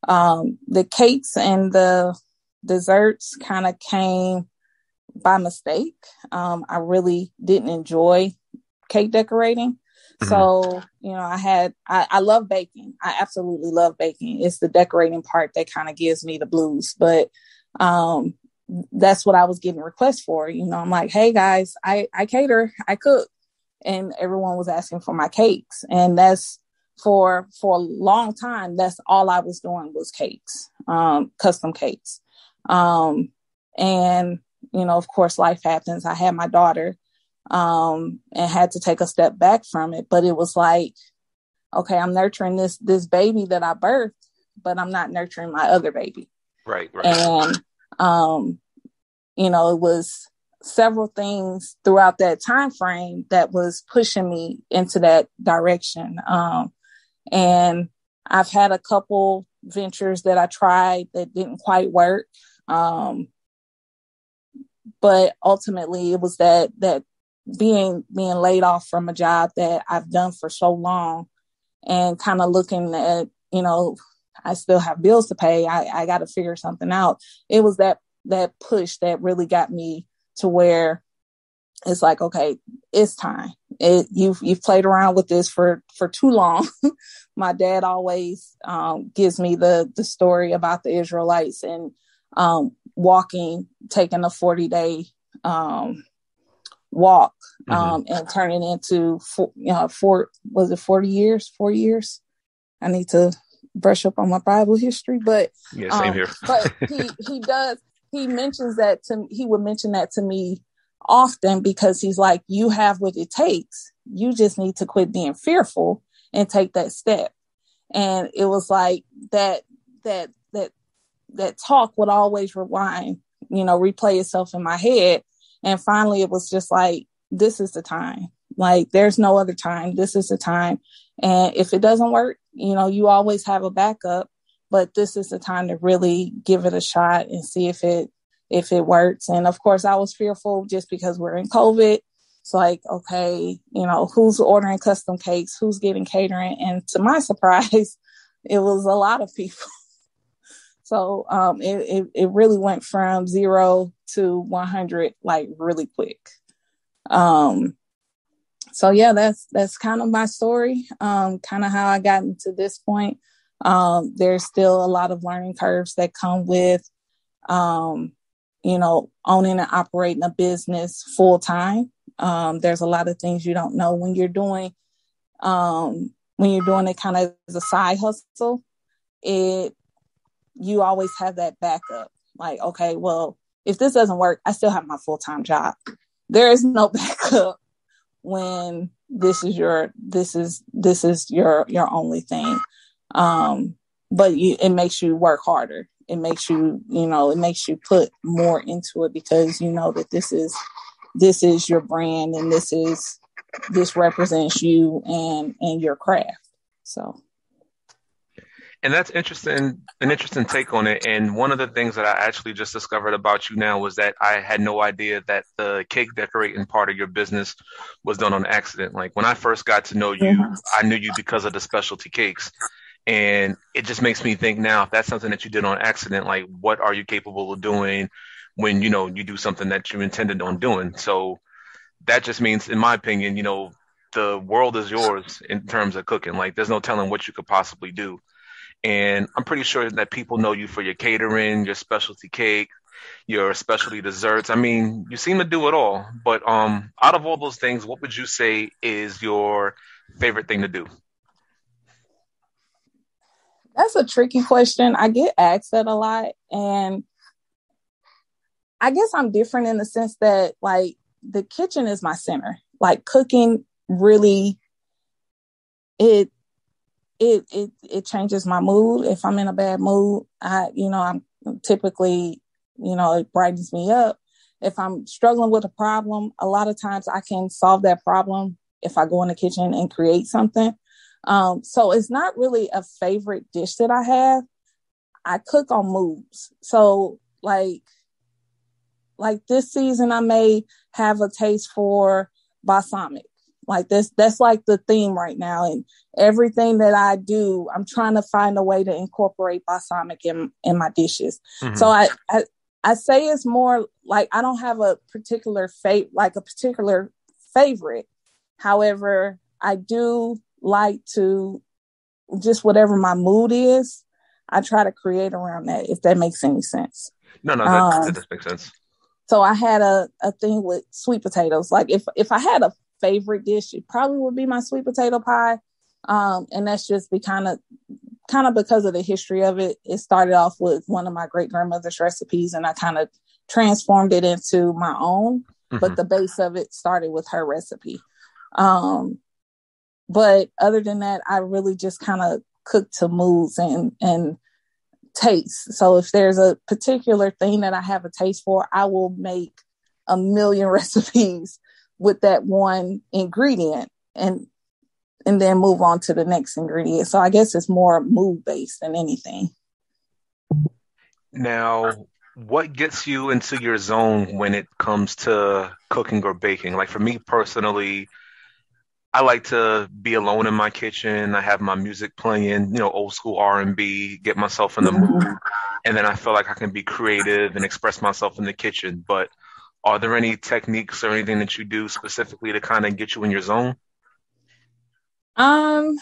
Um, the cakes and the desserts kind of came by mistake. Um, I really didn't enjoy cake decorating. Mm-hmm. So, you know, I had, I, I love baking. I absolutely love baking. It's the decorating part that kind of gives me the blues, but, um, that's what I was getting requests for. You know, I'm like, Hey guys, I, I cater, I cook. And everyone was asking for my cakes. And that's for, for a long time. That's all I was doing was cakes, um, custom cakes. Um, and, you know, of course life happens. I had my daughter um, and had to take a step back from it. But it was like, okay, I'm nurturing this this baby that I birthed, but I'm not nurturing my other baby. Right. right. And um, you know, it was several things throughout that time frame that was pushing me into that direction. Um, and I've had a couple ventures that I tried that didn't quite work. Um, but ultimately it was that that being being laid off from a job that I've done for so long and kind of looking at, you know, I still have bills to pay. I, I got to figure something out. It was that that push that really got me to where it's like, okay, it's time. It, you've you've played around with this for for too long. <laughs> My dad always um, gives me the the story about the Israelites and um, walking, taking a forty day um, walk mm-hmm. um, and turn it into four, you know, four was it 40 years four years i need to brush up on my bible history but yeah same um, here but <laughs> he he does he mentions that to he would mention that to me often because he's like you have what it takes you just need to quit being fearful and take that step and it was like that that that that talk would always rewind you know replay itself in my head and finally, it was just like, this is the time. Like, there's no other time. This is the time. And if it doesn't work, you know, you always have a backup, but this is the time to really give it a shot and see if it, if it works. And of course, I was fearful just because we're in COVID. It's like, okay, you know, who's ordering custom cakes? Who's getting catering? And to my <laughs> surprise, it was a lot of people. <laughs> So um, it, it, it really went from zero to 100 like really quick. Um, so yeah, that's that's kind of my story. Um, kind of how I got into this point. Um, there's still a lot of learning curves that come with, um, you know, owning and operating a business full time. Um, there's a lot of things you don't know when you're doing um, when you're doing it kind of as a side hustle. It you always have that backup. Like, okay, well, if this doesn't work, I still have my full time job. There is no <laughs> backup when this is your this is this is your your only thing. Um, but you it makes you work harder. It makes you, you know, it makes you put more into it because you know that this is this is your brand and this is this represents you and and your craft. So and that's interesting, an interesting take on it. And one of the things that I actually just discovered about you now was that I had no idea that the cake decorating part of your business was done on accident. Like when I first got to know you, mm-hmm. I knew you because of the specialty cakes. And it just makes me think now, if that's something that you did on accident, like what are you capable of doing when, you know, you do something that you intended on doing? So that just means, in my opinion, you know, the world is yours in terms of cooking. Like there's no telling what you could possibly do. and I'm pretty sure that people know you for your catering, your specialty cake, your specialty desserts. I mean, you seem to do it all. But um, out of all those things, what would you say is your favorite thing to do? That's a tricky question. I get asked that a lot, and I guess I'm different in the sense that like the kitchen is my center. Like cooking really it it it it changes my mood. If I'm in a bad mood, I you know, I'm typically, you know, it brightens me up. If I'm struggling with a problem, a lot of times I can solve that problem if I go in the kitchen and create something. Um, so it's not really a favorite dish that I have. I cook on moves. So like like this season I may have a taste for balsamic. Like this, that's like the theme right now. And everything that I do, I'm trying to find a way to incorporate balsamic in, in my dishes. Mm-hmm. So I, I, I say it's more like I don't have a particular fate, like a particular favorite. However, I do like to just whatever my mood is, I try to create around that, if that makes any sense. No, no, that, um, that does make sense. So I had a, a thing with sweet potatoes. Like if if I had a favorite dish, it probably would be my sweet potato pie. Um, and that's just be kind of kind of because of the history of it. It started off with one of my great grandmother's recipes, and I kind of transformed it into my own. Mm-hmm. But the base of it started with her recipe. Um, but other than that, I really just kind of cook to moods and and taste. So if there's a particular thing that I have a taste for, I will make a million <laughs> recipes with that one ingredient and and then move on to the next ingredient. So I guess it's more mood based than anything. Now, what gets you into your zone when it comes to cooking or baking? Like for me personally, I like to be alone in my kitchen. I have my music playing, you know, old school R and B, get myself in the mood, and then I feel like I can be creative and express myself in the kitchen. But are there any techniques or anything that you do specifically to kind of get you in your zone? Um,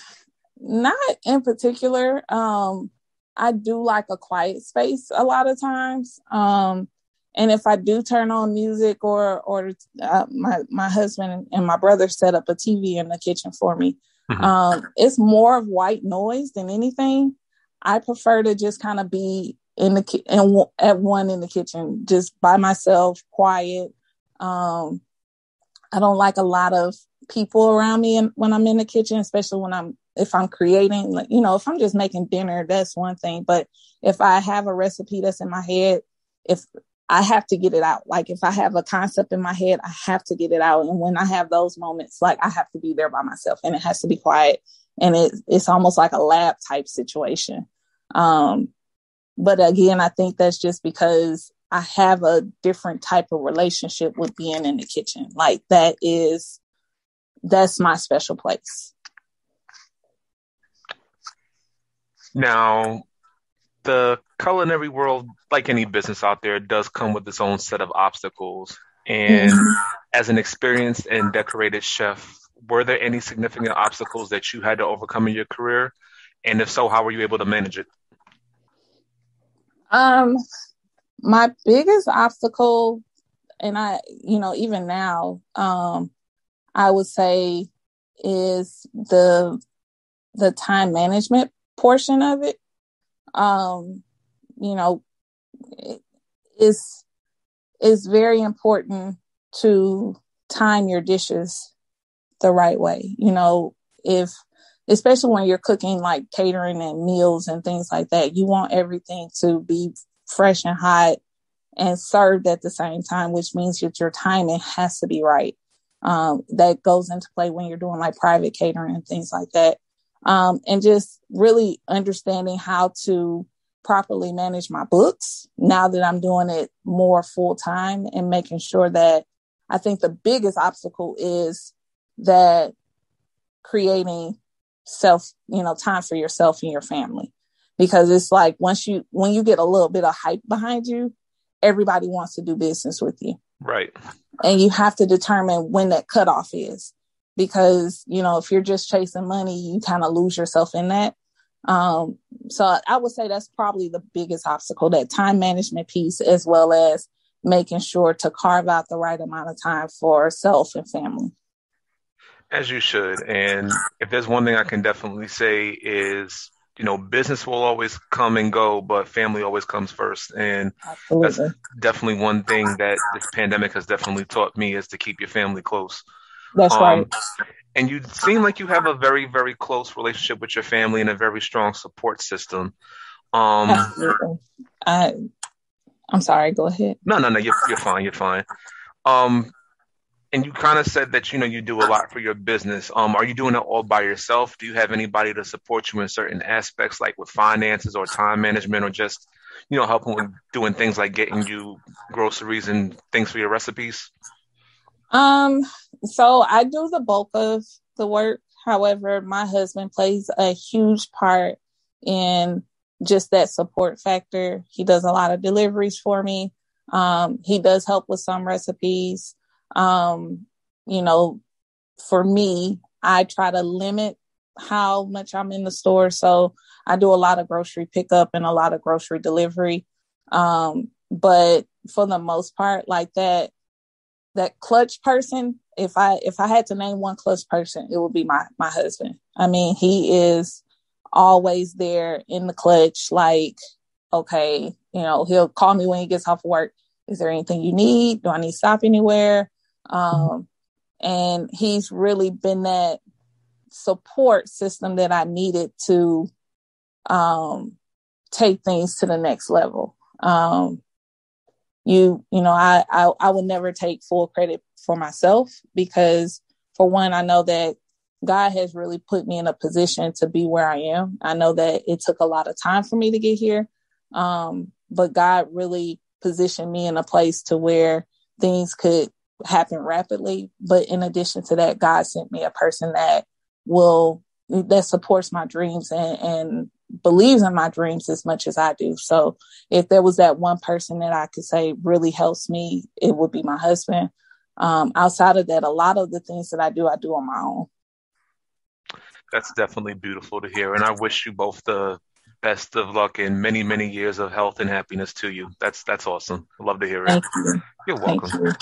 not in particular. Um, I do like a quiet space a lot of times. Um, and if I do turn on music or or uh, my my husband and my brother set up a TV in the kitchen for me, mm-hmm. um, it's more of white noise than anything. I prefer to just kind of be in the ki- and at one in the kitchen, just by myself, quiet. Um, I don't like a lot of people around me and when I'm in the kitchen, especially when I'm if I'm creating, like you know, if I'm just making dinner, that's one thing. But if I have a recipe that's in my head, if I have to get it out. Like if I have a concept in my head, I have to get it out. And when I have those moments, like I have to be there by myself and it has to be quiet. And it, it's almost like a lab type situation. Um, but again, I think that's just because I have a different type of relationship with being in the kitchen. Like that is, that's my special place. Now, the culinary world, like any business out there, does come with its own set of obstacles. And as an experienced and decorated chef, were there any significant obstacles that you had to overcome in your career? And if so, how were you able to manage it? Um, my biggest obstacle, and I, you know, even now, um, I would say is the the time management portion of it um, you know, is is very important to time your dishes the right way. You know, if especially when you're cooking like catering and meals and things like that, you want everything to be fresh and hot and served at the same time, which means that your timing has to be right. Um, that goes into play when you're doing like private catering and things like that um, and just really understanding how to properly manage my books now that I'm doing it more full time and making sure that I think the biggest obstacle is that creating self, you know, time for yourself and your family. Because it's like once you, when you get a little bit of hype behind you, everybody wants to do business with you. Right. And you have to determine when that cutoff is because you know if you're just chasing money you kind of lose yourself in that Um, so I would say that's probably the biggest obstacle, that time management piece, as well as making sure to carve out the right amount of time for self and family. As you should. And if there's one thing I can definitely say is, you know, business will always come and go, but family always comes first. And Absolutely. that's definitely one thing that this pandemic has definitely taught me is to keep your family close. That's um, right. And you seem like you have a very, very close relationship with your family and a very strong support system. Um, Absolutely. I, I'm sorry. Go ahead. No, no, no. You're you're fine. You're fine. Um, and you kind of said that you know you do a lot for your business. Um, are you doing it all by yourself? Do you have anybody to support you in certain aspects, like with finances or time management, or just you know helping with doing things like getting you groceries and things for your recipes? Um, so I do the bulk of the work. However, my husband plays a huge part in just that support factor. He does a lot of deliveries for me. Um, he does help with some recipes. Um, you know, for me, I try to limit how much I'm in the store. So I do a lot of grocery pickup and a lot of grocery delivery. Um, but for the most part, like that, that clutch person if i if i had to name one clutch person it would be my my husband. I mean he is always there in the clutch like okay you know he'll call me when he gets off work. Is there anything you need? Do i need to stop anywhere? Um and he's really been that support system that i needed to um take things to the next level. Um you you know I, I i would never take full credit for myself because for one i know that god has really put me in a position to be where i am. I know that it took a lot of time for me to get here um, but god really positioned me in a place to where things could happen rapidly. But in addition to that god sent me a person that will that supports my dreams and, and believes in my dreams as much as I do. So if there was that one person that I could say really helps me, it would be my husband. Um, outside of that, a lot of the things that I do, I do on my own. That's definitely beautiful to hear. And I wish you both the best of luck and many, many years of health and happiness to you. That's that's awesome. I love to hear it. Thank you. You're welcome. You.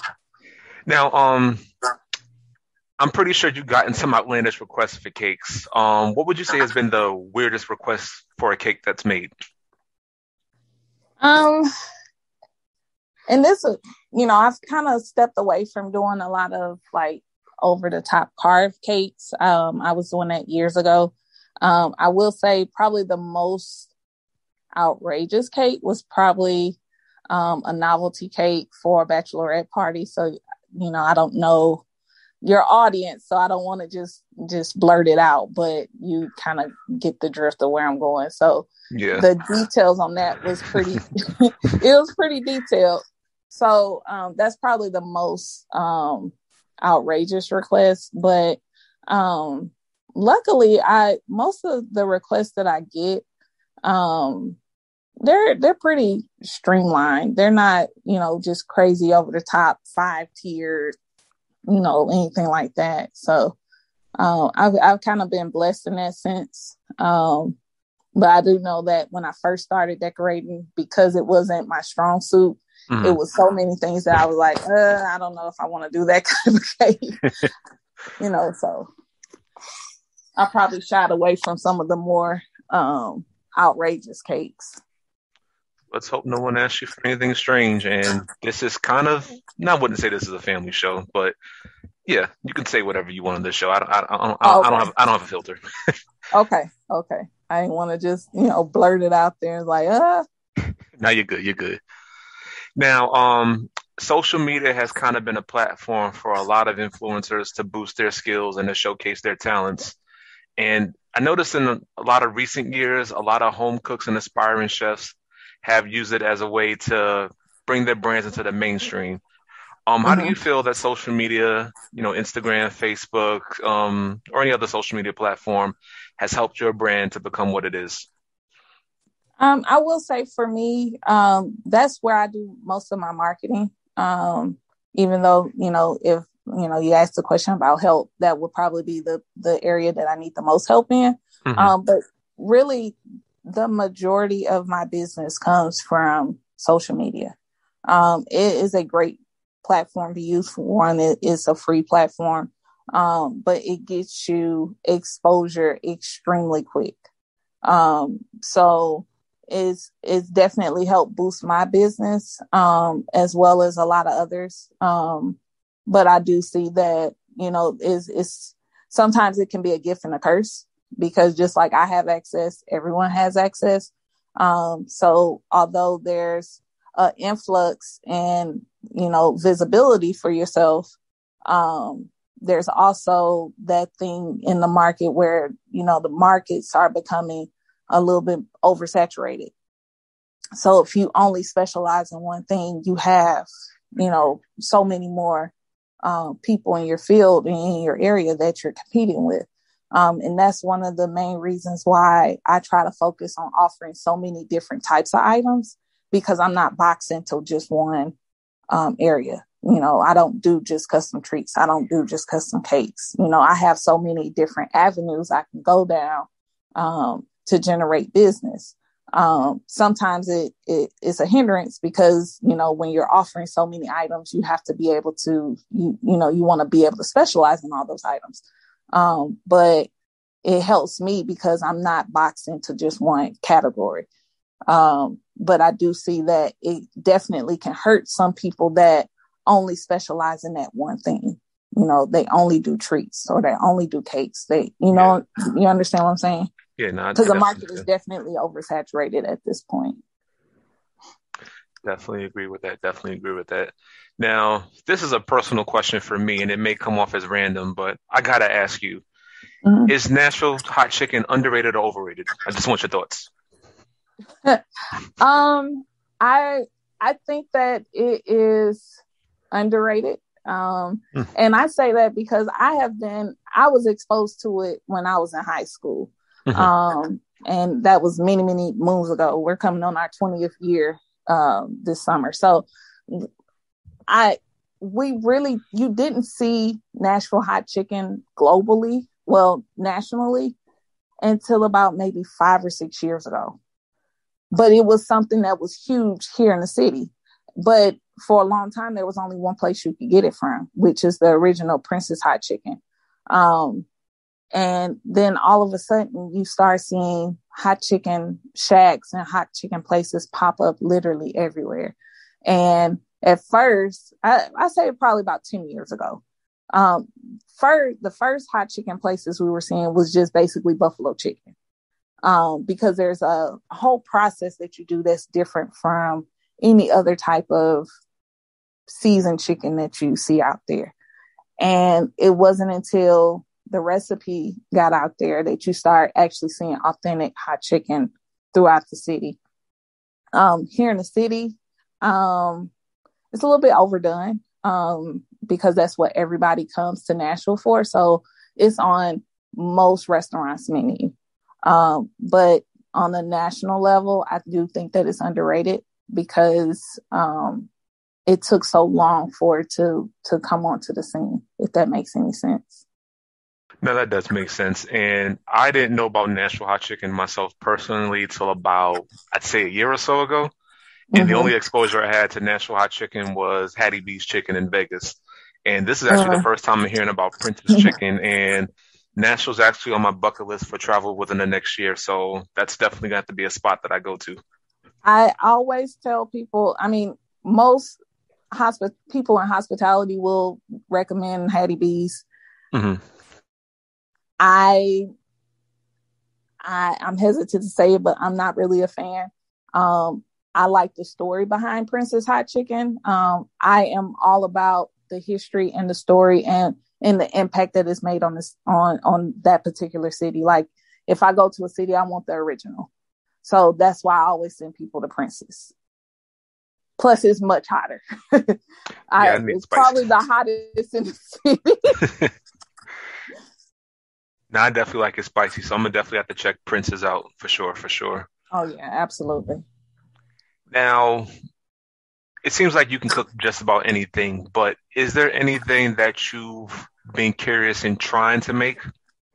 Now, um, I'm pretty sure you've gotten some outlandish requests for cakes. Um, what would you say has been the weirdest request for a cake that's made? Um, and this, you know, I've kind of stepped away from doing a lot of like over the top carved cakes. Um, I was doing that years ago. Um, I will say probably the most outrageous cake was probably um, a novelty cake for a bachelorette party. So, you know, I don't know your audience so i don't want to just just blurt it out but you kind of get the drift of where i'm going. So yeah. the details on that was pretty <laughs> <laughs> it was pretty detailed. So um that's probably the most um outrageous request but um luckily i most of the requests that i get um they're they're pretty streamlined. They're not you know just crazy over the top five tiered you know, anything like that. So um, I've, I've kind of been blessed in that sense. Um, but I do know that when I first started decorating, because it wasn't my strong suit, mm-hmm. it was so many things that I was like, uh, I don't know if I want to do that <laughs> kind of cake. <laughs> you know, so I probably shied away from some of the more um, outrageous cakes let's hope no one asks you for anything strange. And this is kind of, I wouldn't say this is a family show, but yeah, you can say whatever you want on this show. I don't, I, I, I, okay. I don't have, I don't have a filter. <laughs> okay, okay. I didn't want to just, you know, blurt it out there and like, ah. now you're good. You're good. Now, um, social media has kind of been a platform for a lot of influencers to boost their skills and to showcase their talents. And I noticed in a lot of recent years, a lot of home cooks and aspiring chefs have used it as a way to bring their brands into the mainstream. Um, how mm-hmm. do you feel that social media, you know, Instagram, Facebook, um, or any other social media platform has helped your brand to become what it is? Um, I will say for me, um, that's where I do most of my marketing. Um, even though, you know, if, you know, you asked the question about help, that would probably be the, the area that I need the most help in. Mm-hmm. Um, but really the majority of my business comes from social media. Um, it is a great platform to use for one. It is a free platform, um, but it gets you exposure extremely quick. Um, so it's it's definitely helped boost my business um, as well as a lot of others. Um, but I do see that you know is is sometimes it can be a gift and a curse because just like I have access, everyone has access. Um, so although there's an influx and you know visibility for yourself, um, there's also that thing in the market where you know the markets are becoming a little bit oversaturated. So if you only specialize in one thing, you have you know so many more um, people in your field and in your area that you're competing with. Um, and that's one of the main reasons why I try to focus on offering so many different types of items because I'm not boxed into just one um, area. You know, I don't do just custom treats. I don't do just custom cakes. You know, I have so many different avenues I can go down um, to generate business. Um, sometimes it, it is a hindrance because you know when you're offering so many items, you have to be able to you you know you want to be able to specialize in all those items. Um, but it helps me because I'm not boxed into just one category. Um, but I do see that it definitely can hurt some people that only specialize in that one thing. You know, they only do treats or they only do cakes. They, you know, yeah. you understand what I'm saying? Yeah, no, because the market is definitely oversaturated at this point. Definitely agree with that. Definitely agree with that. Now, this is a personal question for me, and it may come off as random, but I gotta ask you: mm-hmm. Is Nashville hot chicken underrated or overrated? I just want your thoughts. <laughs> um, I I think that it is underrated. Um, mm. and I say that because I have been I was exposed to it when I was in high school. Mm-hmm. Um, and that was many, many moons ago. We're coming on our 20th year um, this summer. So I we really you didn't see Nashville hot chicken globally, well, nationally, until about maybe five or six years ago. But it was something that was huge here in the city. But for a long time, there was only one place you could get it from, which is the original Prince's Hot Chicken. Um, and then all of a sudden, you start seeing hot chicken shacks and hot chicken places pop up literally everywhere. And at first, I, I say probably about 10 years ago, um, first, the first hot chicken places we were seeing was just basically buffalo chicken. Um, because there's a whole process that you do that's different from any other type of seasoned chicken that you see out there. And it wasn't until the recipe got out there that you start actually seeing authentic hot chicken throughout the city. Um, here in the city, um, it's a little bit overdone um, because that's what everybody comes to Nashville for. So it's on most restaurants' menu. Um, but on the national level, I do think that it's underrated because um, it took so long for it to to come onto the scene. If that makes any sense. No, that does make sense. And I didn't know about Nashville hot chicken myself personally till about, I'd say, a year or so ago. And mm-hmm. the only exposure I had to Nashville hot chicken was Hattie B's chicken in Vegas. And this is actually uh-huh. the first time I'm hearing about Prince's chicken. And Nashville's actually on my bucket list for travel within the next year. So that's definitely going to have to be a spot that I go to. I always tell people, I mean, most hospi- people in hospitality will recommend Hattie B's. Mm-hmm. I, I I'm hesitant to say it, but I'm not really a fan. Um, I like the story behind Prince's Hot Chicken. Um, I am all about the history and the story and and the impact that it's made on this on on that particular city. Like if I go to a city, I want the original. So that's why I always send people to Prince's. Plus, it's much hotter. <laughs> I, yeah, it's probably the hottest in the <laughs> city. Now I definitely like it spicy, so I'm gonna definitely have to check Prince's out for sure, for sure. Oh yeah, absolutely. Now, it seems like you can cook just about anything, but is there anything that you've been curious in trying to make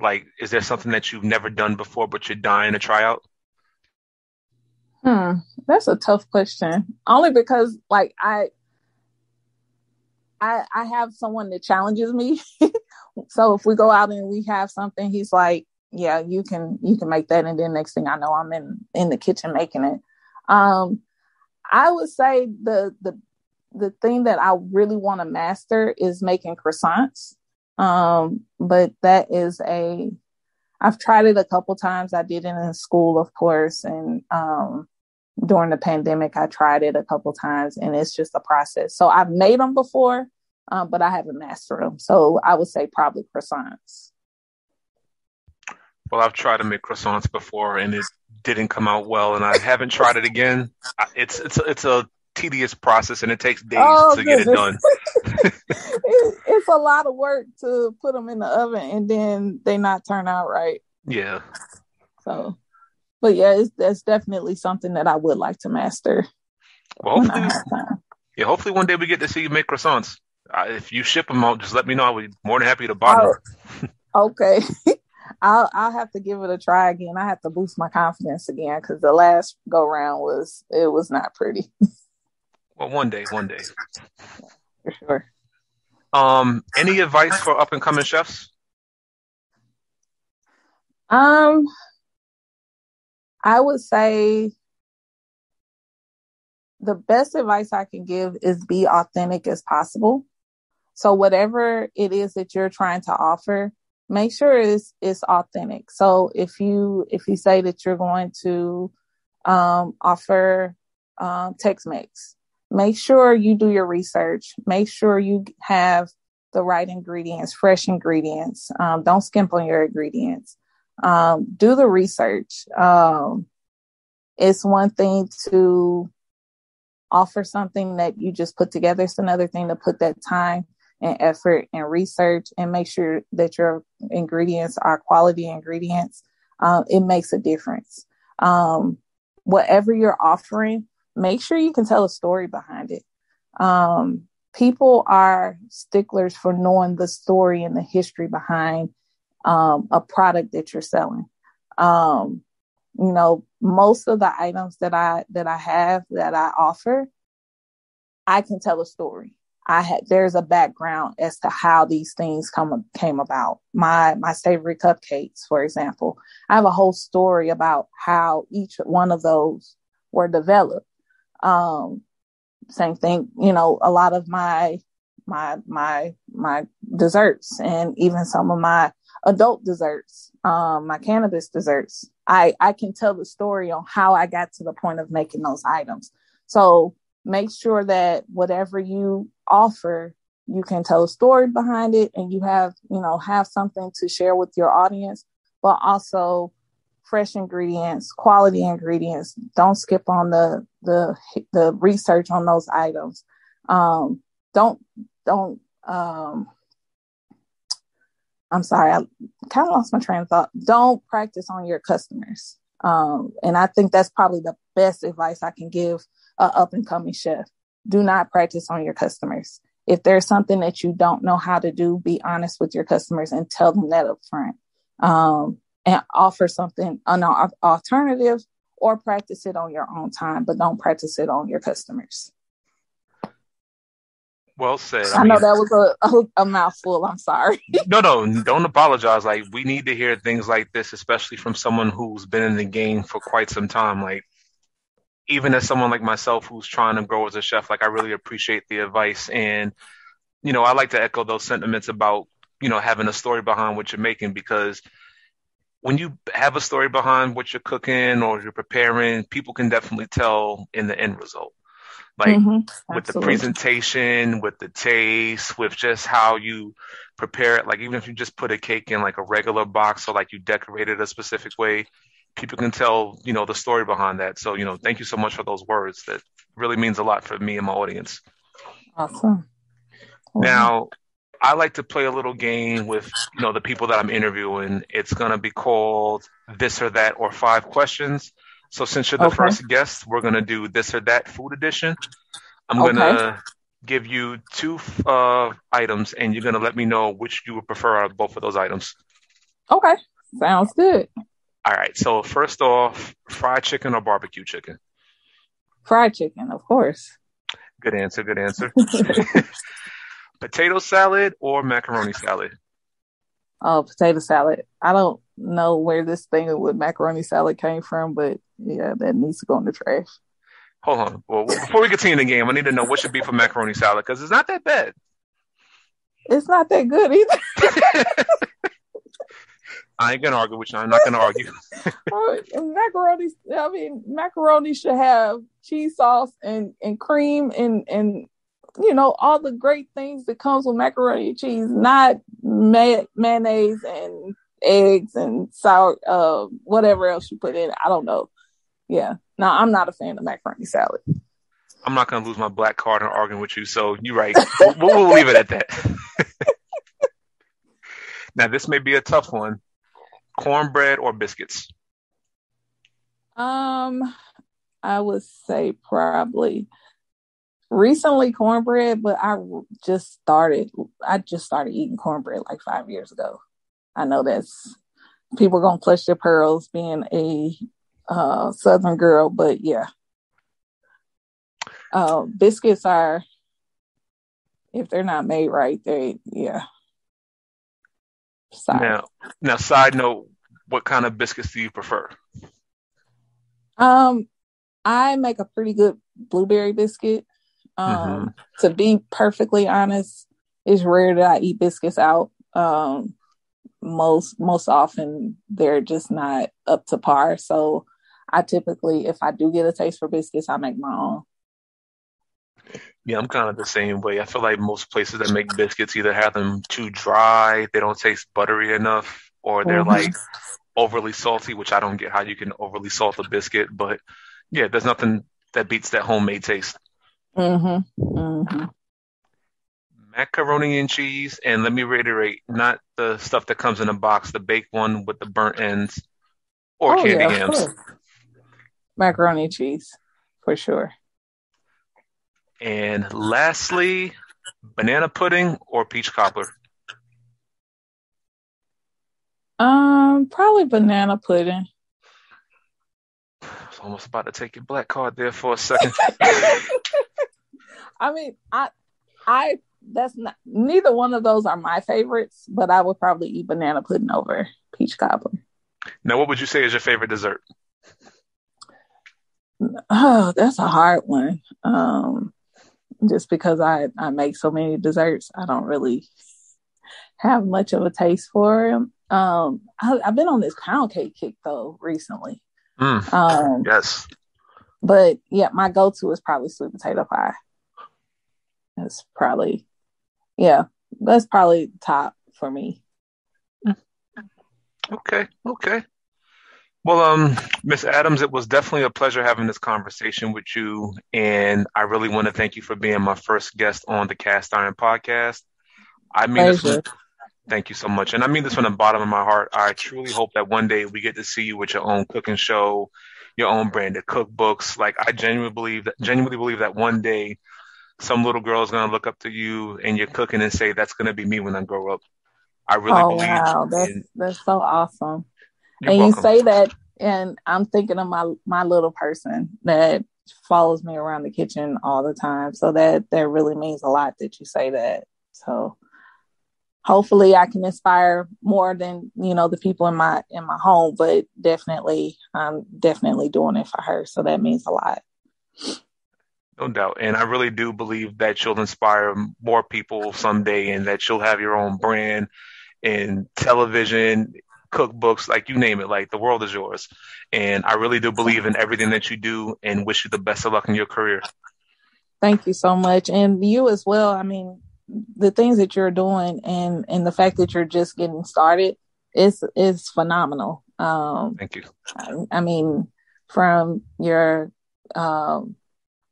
Like, is there something that you've never done before but you're dying to try out? Hmm, that's a tough question. Only because like I I I have someone that challenges me. <laughs> so if we go out and we have something, he's like, Yeah, you can you can make that and then next thing I know I'm in in the kitchen making it. Um I would say the the the thing that I really want to master is making croissants. Um, but that is a I've tried it a couple times. I did it in school, of course, and um, during the pandemic, I tried it a couple times, and it's just a process. So I've made them before, um, but I haven't mastered them. So I would say probably croissants. Well, I've tried to make croissants before, and it didn't come out well, and I haven't tried it again. It's it's it's a tedious process, and it takes days oh, to goodness. get it done. <laughs> <laughs> it, it's a lot of work to put them in the oven, and then they not turn out right. Yeah. So, but yeah, it's that's definitely something that I would like to master. Well, hopefully, yeah, hopefully one day we get to see you make croissants. Uh, if you ship them out, just let me know. I'll be more than happy to buy them. Oh, okay. <laughs> I'll I'll have to give it a try again. I have to boost my confidence again because the last go round was it was not pretty. <laughs> well, one day, one day. For sure. Um, any advice for up and coming chefs? Um, I would say the best advice I can give is be authentic as possible. So whatever it is that you're trying to offer, make sure it's it's authentic. So if you if you say that you're going to um, offer um, Tex-Mex, make sure you do your research. Make sure you have the right ingredients, fresh ingredients. Um, don't skimp on your ingredients. Um, do the research. Um, it's one thing to offer something that you just put together. It's another thing to put that time and effort and research and make sure that your ingredients are quality ingredients. Um, it makes a difference. Um, whatever you're offering, make sure you can tell a story behind it. Um, people are sticklers for knowing the story and the history behind um, a product that you're selling. Um, you know, most of the items that I that I have that I offer, I can tell a story. I had there's a background as to how these things come came about. My my savory cupcakes, for example, I have a whole story about how each one of those were developed. Um, same thing, you know, a lot of my my my my desserts and even some of my adult desserts, um, my cannabis desserts. I I can tell the story on how I got to the point of making those items. So make sure that whatever you offer, you can tell a story behind it and you have, you know, have something to share with your audience, but also fresh ingredients, quality ingredients. Don't skip on the the the research on those items. Um, don't don't um, I'm sorry, I kind of lost my train of thought. Don't practice on your customers. Um, and I think that's probably the best advice I can give a up and coming chef. Do not practice on your customers. If there's something that you don't know how to do, be honest with your customers and tell them that up front. Um, and offer something an alternative or practice it on your own time, but don't practice it on your customers. Well said. I, I mean, know that was a, a, mouthful. I'm sorry. <laughs> no, no, don't apologize. Like we need to hear things like this, especially from someone who's been in the game for quite some time. Like even as someone like myself who's trying to grow as a chef, like I really appreciate the advice. And, you know, I like to echo those sentiments about, you know, having a story behind what you're making because when you have a story behind what you're cooking or you're preparing, people can definitely tell in the end result. Like mm-hmm. with the presentation, with the taste, with just how you prepare it. Like even if you just put a cake in like a regular box or like you decorate it a specific way, people can tell, you know, the story behind that. So, you know, thank you so much for those words. That really means a lot for me and my audience. Awesome. Now, I like to play a little game with, you know, the people that I'm interviewing. It's going to be called this or that or five questions. So since you're the okay. first guest, we're going to do this or that food edition. I'm going to give you two uh, items and you're going to let me know which you would prefer out of both of those items. Okay, sounds good. All right. So first off, fried chicken or barbecue chicken? Fried chicken, of course. Good answer. Good answer. <laughs> potato salad or macaroni salad? Oh, potato salad. I don't know where this thing with macaroni salad came from, but yeah, that needs to go in the trash. Hold on. Well, before we continue the game, I need to know what should be for macaroni salad because it's not that bad. It's not that good either. <laughs> I ain't gonna argue with you. I'm not gonna argue. <laughs> macaroni. I mean, macaroni should have cheese sauce and and cream and and you know all the great things that comes with macaroni and cheese, not may- mayonnaise and eggs and sour uh whatever else you put in. I don't know. Yeah, no, I'm not a fan of macaroni salad. I'm not gonna lose my black card in arguing with you, so you're right. we'll, we'll leave it at that. <laughs> now, this may be a tough one: cornbread or biscuits. Um, I would say probably recently cornbread, but I just started. I just started eating cornbread like five years ago. I know that's people are gonna clutch their pearls being a uh, Southern girl, but yeah. Uh, biscuits are, if they're not made right, they yeah. Sorry. Now, now, side note, what kind of biscuits do you prefer? Um, I make a pretty good blueberry biscuit. Um, mm-hmm. to be perfectly honest, it's rare that I eat biscuits out. Um, most most often they're just not up to par. So I typically, if I do get a taste for biscuits, I make my own. Yeah, I'm kind of the same way. I feel like most places that make biscuits either have them too dry, they don't taste buttery enough, or they're mm-hmm. like overly salty, which I don't get how you can overly salt a biscuit. But yeah, there's nothing that beats that homemade taste. Mm-hmm. Mm-hmm. Macaroni and cheese, and let me reiterate, not the stuff that comes in a box, the baked one with the burnt ends or oh, candy yeah, yams. Macaroni and cheese, for sure. And lastly, banana pudding or peach cobbler? Um, probably banana pudding. I was <sighs> almost about to take your black card there for a second. <laughs> I mean, I, I, that's not neither one of those are my favorites, but I would probably eat banana pudding over peach cobbler. Now, what would you say is your favorite dessert? <sighs> Oh, that's a hard one. Um, just because I I make so many desserts, I don't really have much of a taste for them. Um, I, have been on this pound cake kick though recently. Mm, um, yes. But yeah, my go-to is probably sweet potato pie. That's probably, yeah, that's probably top for me. Okay, okay. Well, um, Miss Adams, it was definitely a pleasure having this conversation with you, and I really want to thank you for being my first guest on the Cast Iron Podcast. I mean, this thank you so much, and I mean this from the bottom of my heart. I truly hope that one day we get to see you with your own cooking show, your own branded cookbooks. Like I genuinely believe that, genuinely believe that one day some little girl is going to look up to you and you're cooking and say, "That's going to be me when I grow up." I really oh, believe. Wow, that's in, that's so awesome. You're and welcome. you say that, and I'm thinking of my my little person that follows me around the kitchen all the time. So that that really means a lot that you say that. So hopefully I can inspire more than you know the people in my in my home, but definitely I'm definitely doing it for her. So that means a lot. No doubt. And I really do believe that you'll inspire more people someday and that you'll have your own brand in television, cookbooks, like you name it, like the world is yours. And I really do believe in everything that you do and wish you the best of luck in your career. Thank you so much. And you as well. I mean, the things that you're doing and and the fact that you're just getting started is is phenomenal. Um Thank you. I, I mean, from your um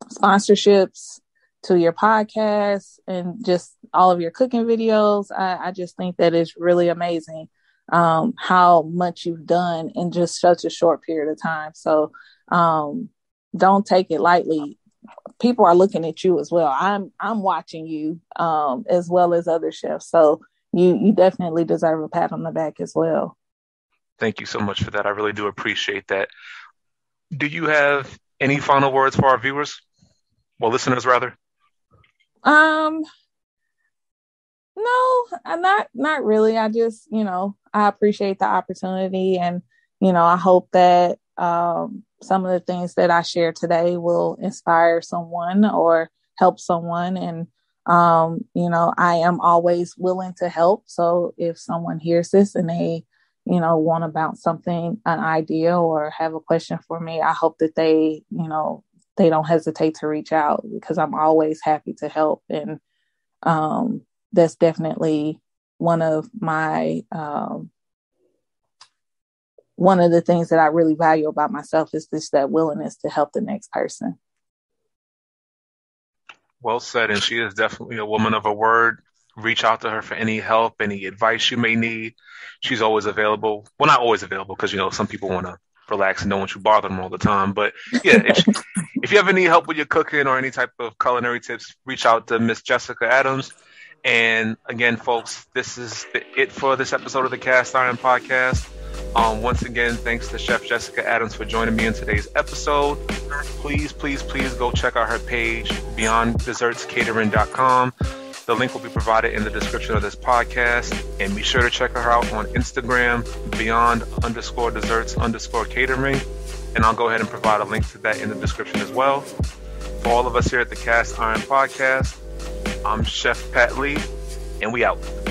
sponsorships to your podcast and just all of your cooking videos. I, I just think that is really amazing um, how much you've done in just such a short period of time. So um, don't take it lightly. People are looking at you as well. I'm I'm watching you um, as well as other chefs. So you you definitely deserve a pat on the back as well. Thank you so much for that. I really do appreciate that. Do you have any final words for our viewers? Well, listeners, rather. Um, no, not not really. I just, you know, I appreciate the opportunity, and you know, I hope that um, some of the things that I share today will inspire someone or help someone. And um, you know, I am always willing to help. So if someone hears this and they, you know, want to bounce something, an idea, or have a question for me, I hope that they, you know, they don't hesitate to reach out because I'm always happy to help. And um, that's definitely one of my um, one of the things that I really value about myself is just that willingness to help the next person. Well said. And she is definitely a woman of her word. Reach out to her for any help, any advice you may need. She's always available. Well, not always available because, you know, some people want to relax and don't want you bother them all the time. But yeah, if, <laughs> if you ever need help with your cooking or any type of culinary tips, reach out to Miss Jessica Adams. And again, folks, this is the, it for this episode of the Cast Iron Podcast. Um, once again, thanks to Chef Jessica Adams for joining me in today's episode. Please, please, please go check out her page, beyonddessertscatering.com. The link will be provided in the description of this podcast. And be sure to check her out on Instagram, beyond underscore desserts underscore catering. And I'll go ahead and provide a link to that in the description as well. For all of us here at the Cast Iron Podcast, I'm Chef Pat Lee, and we out.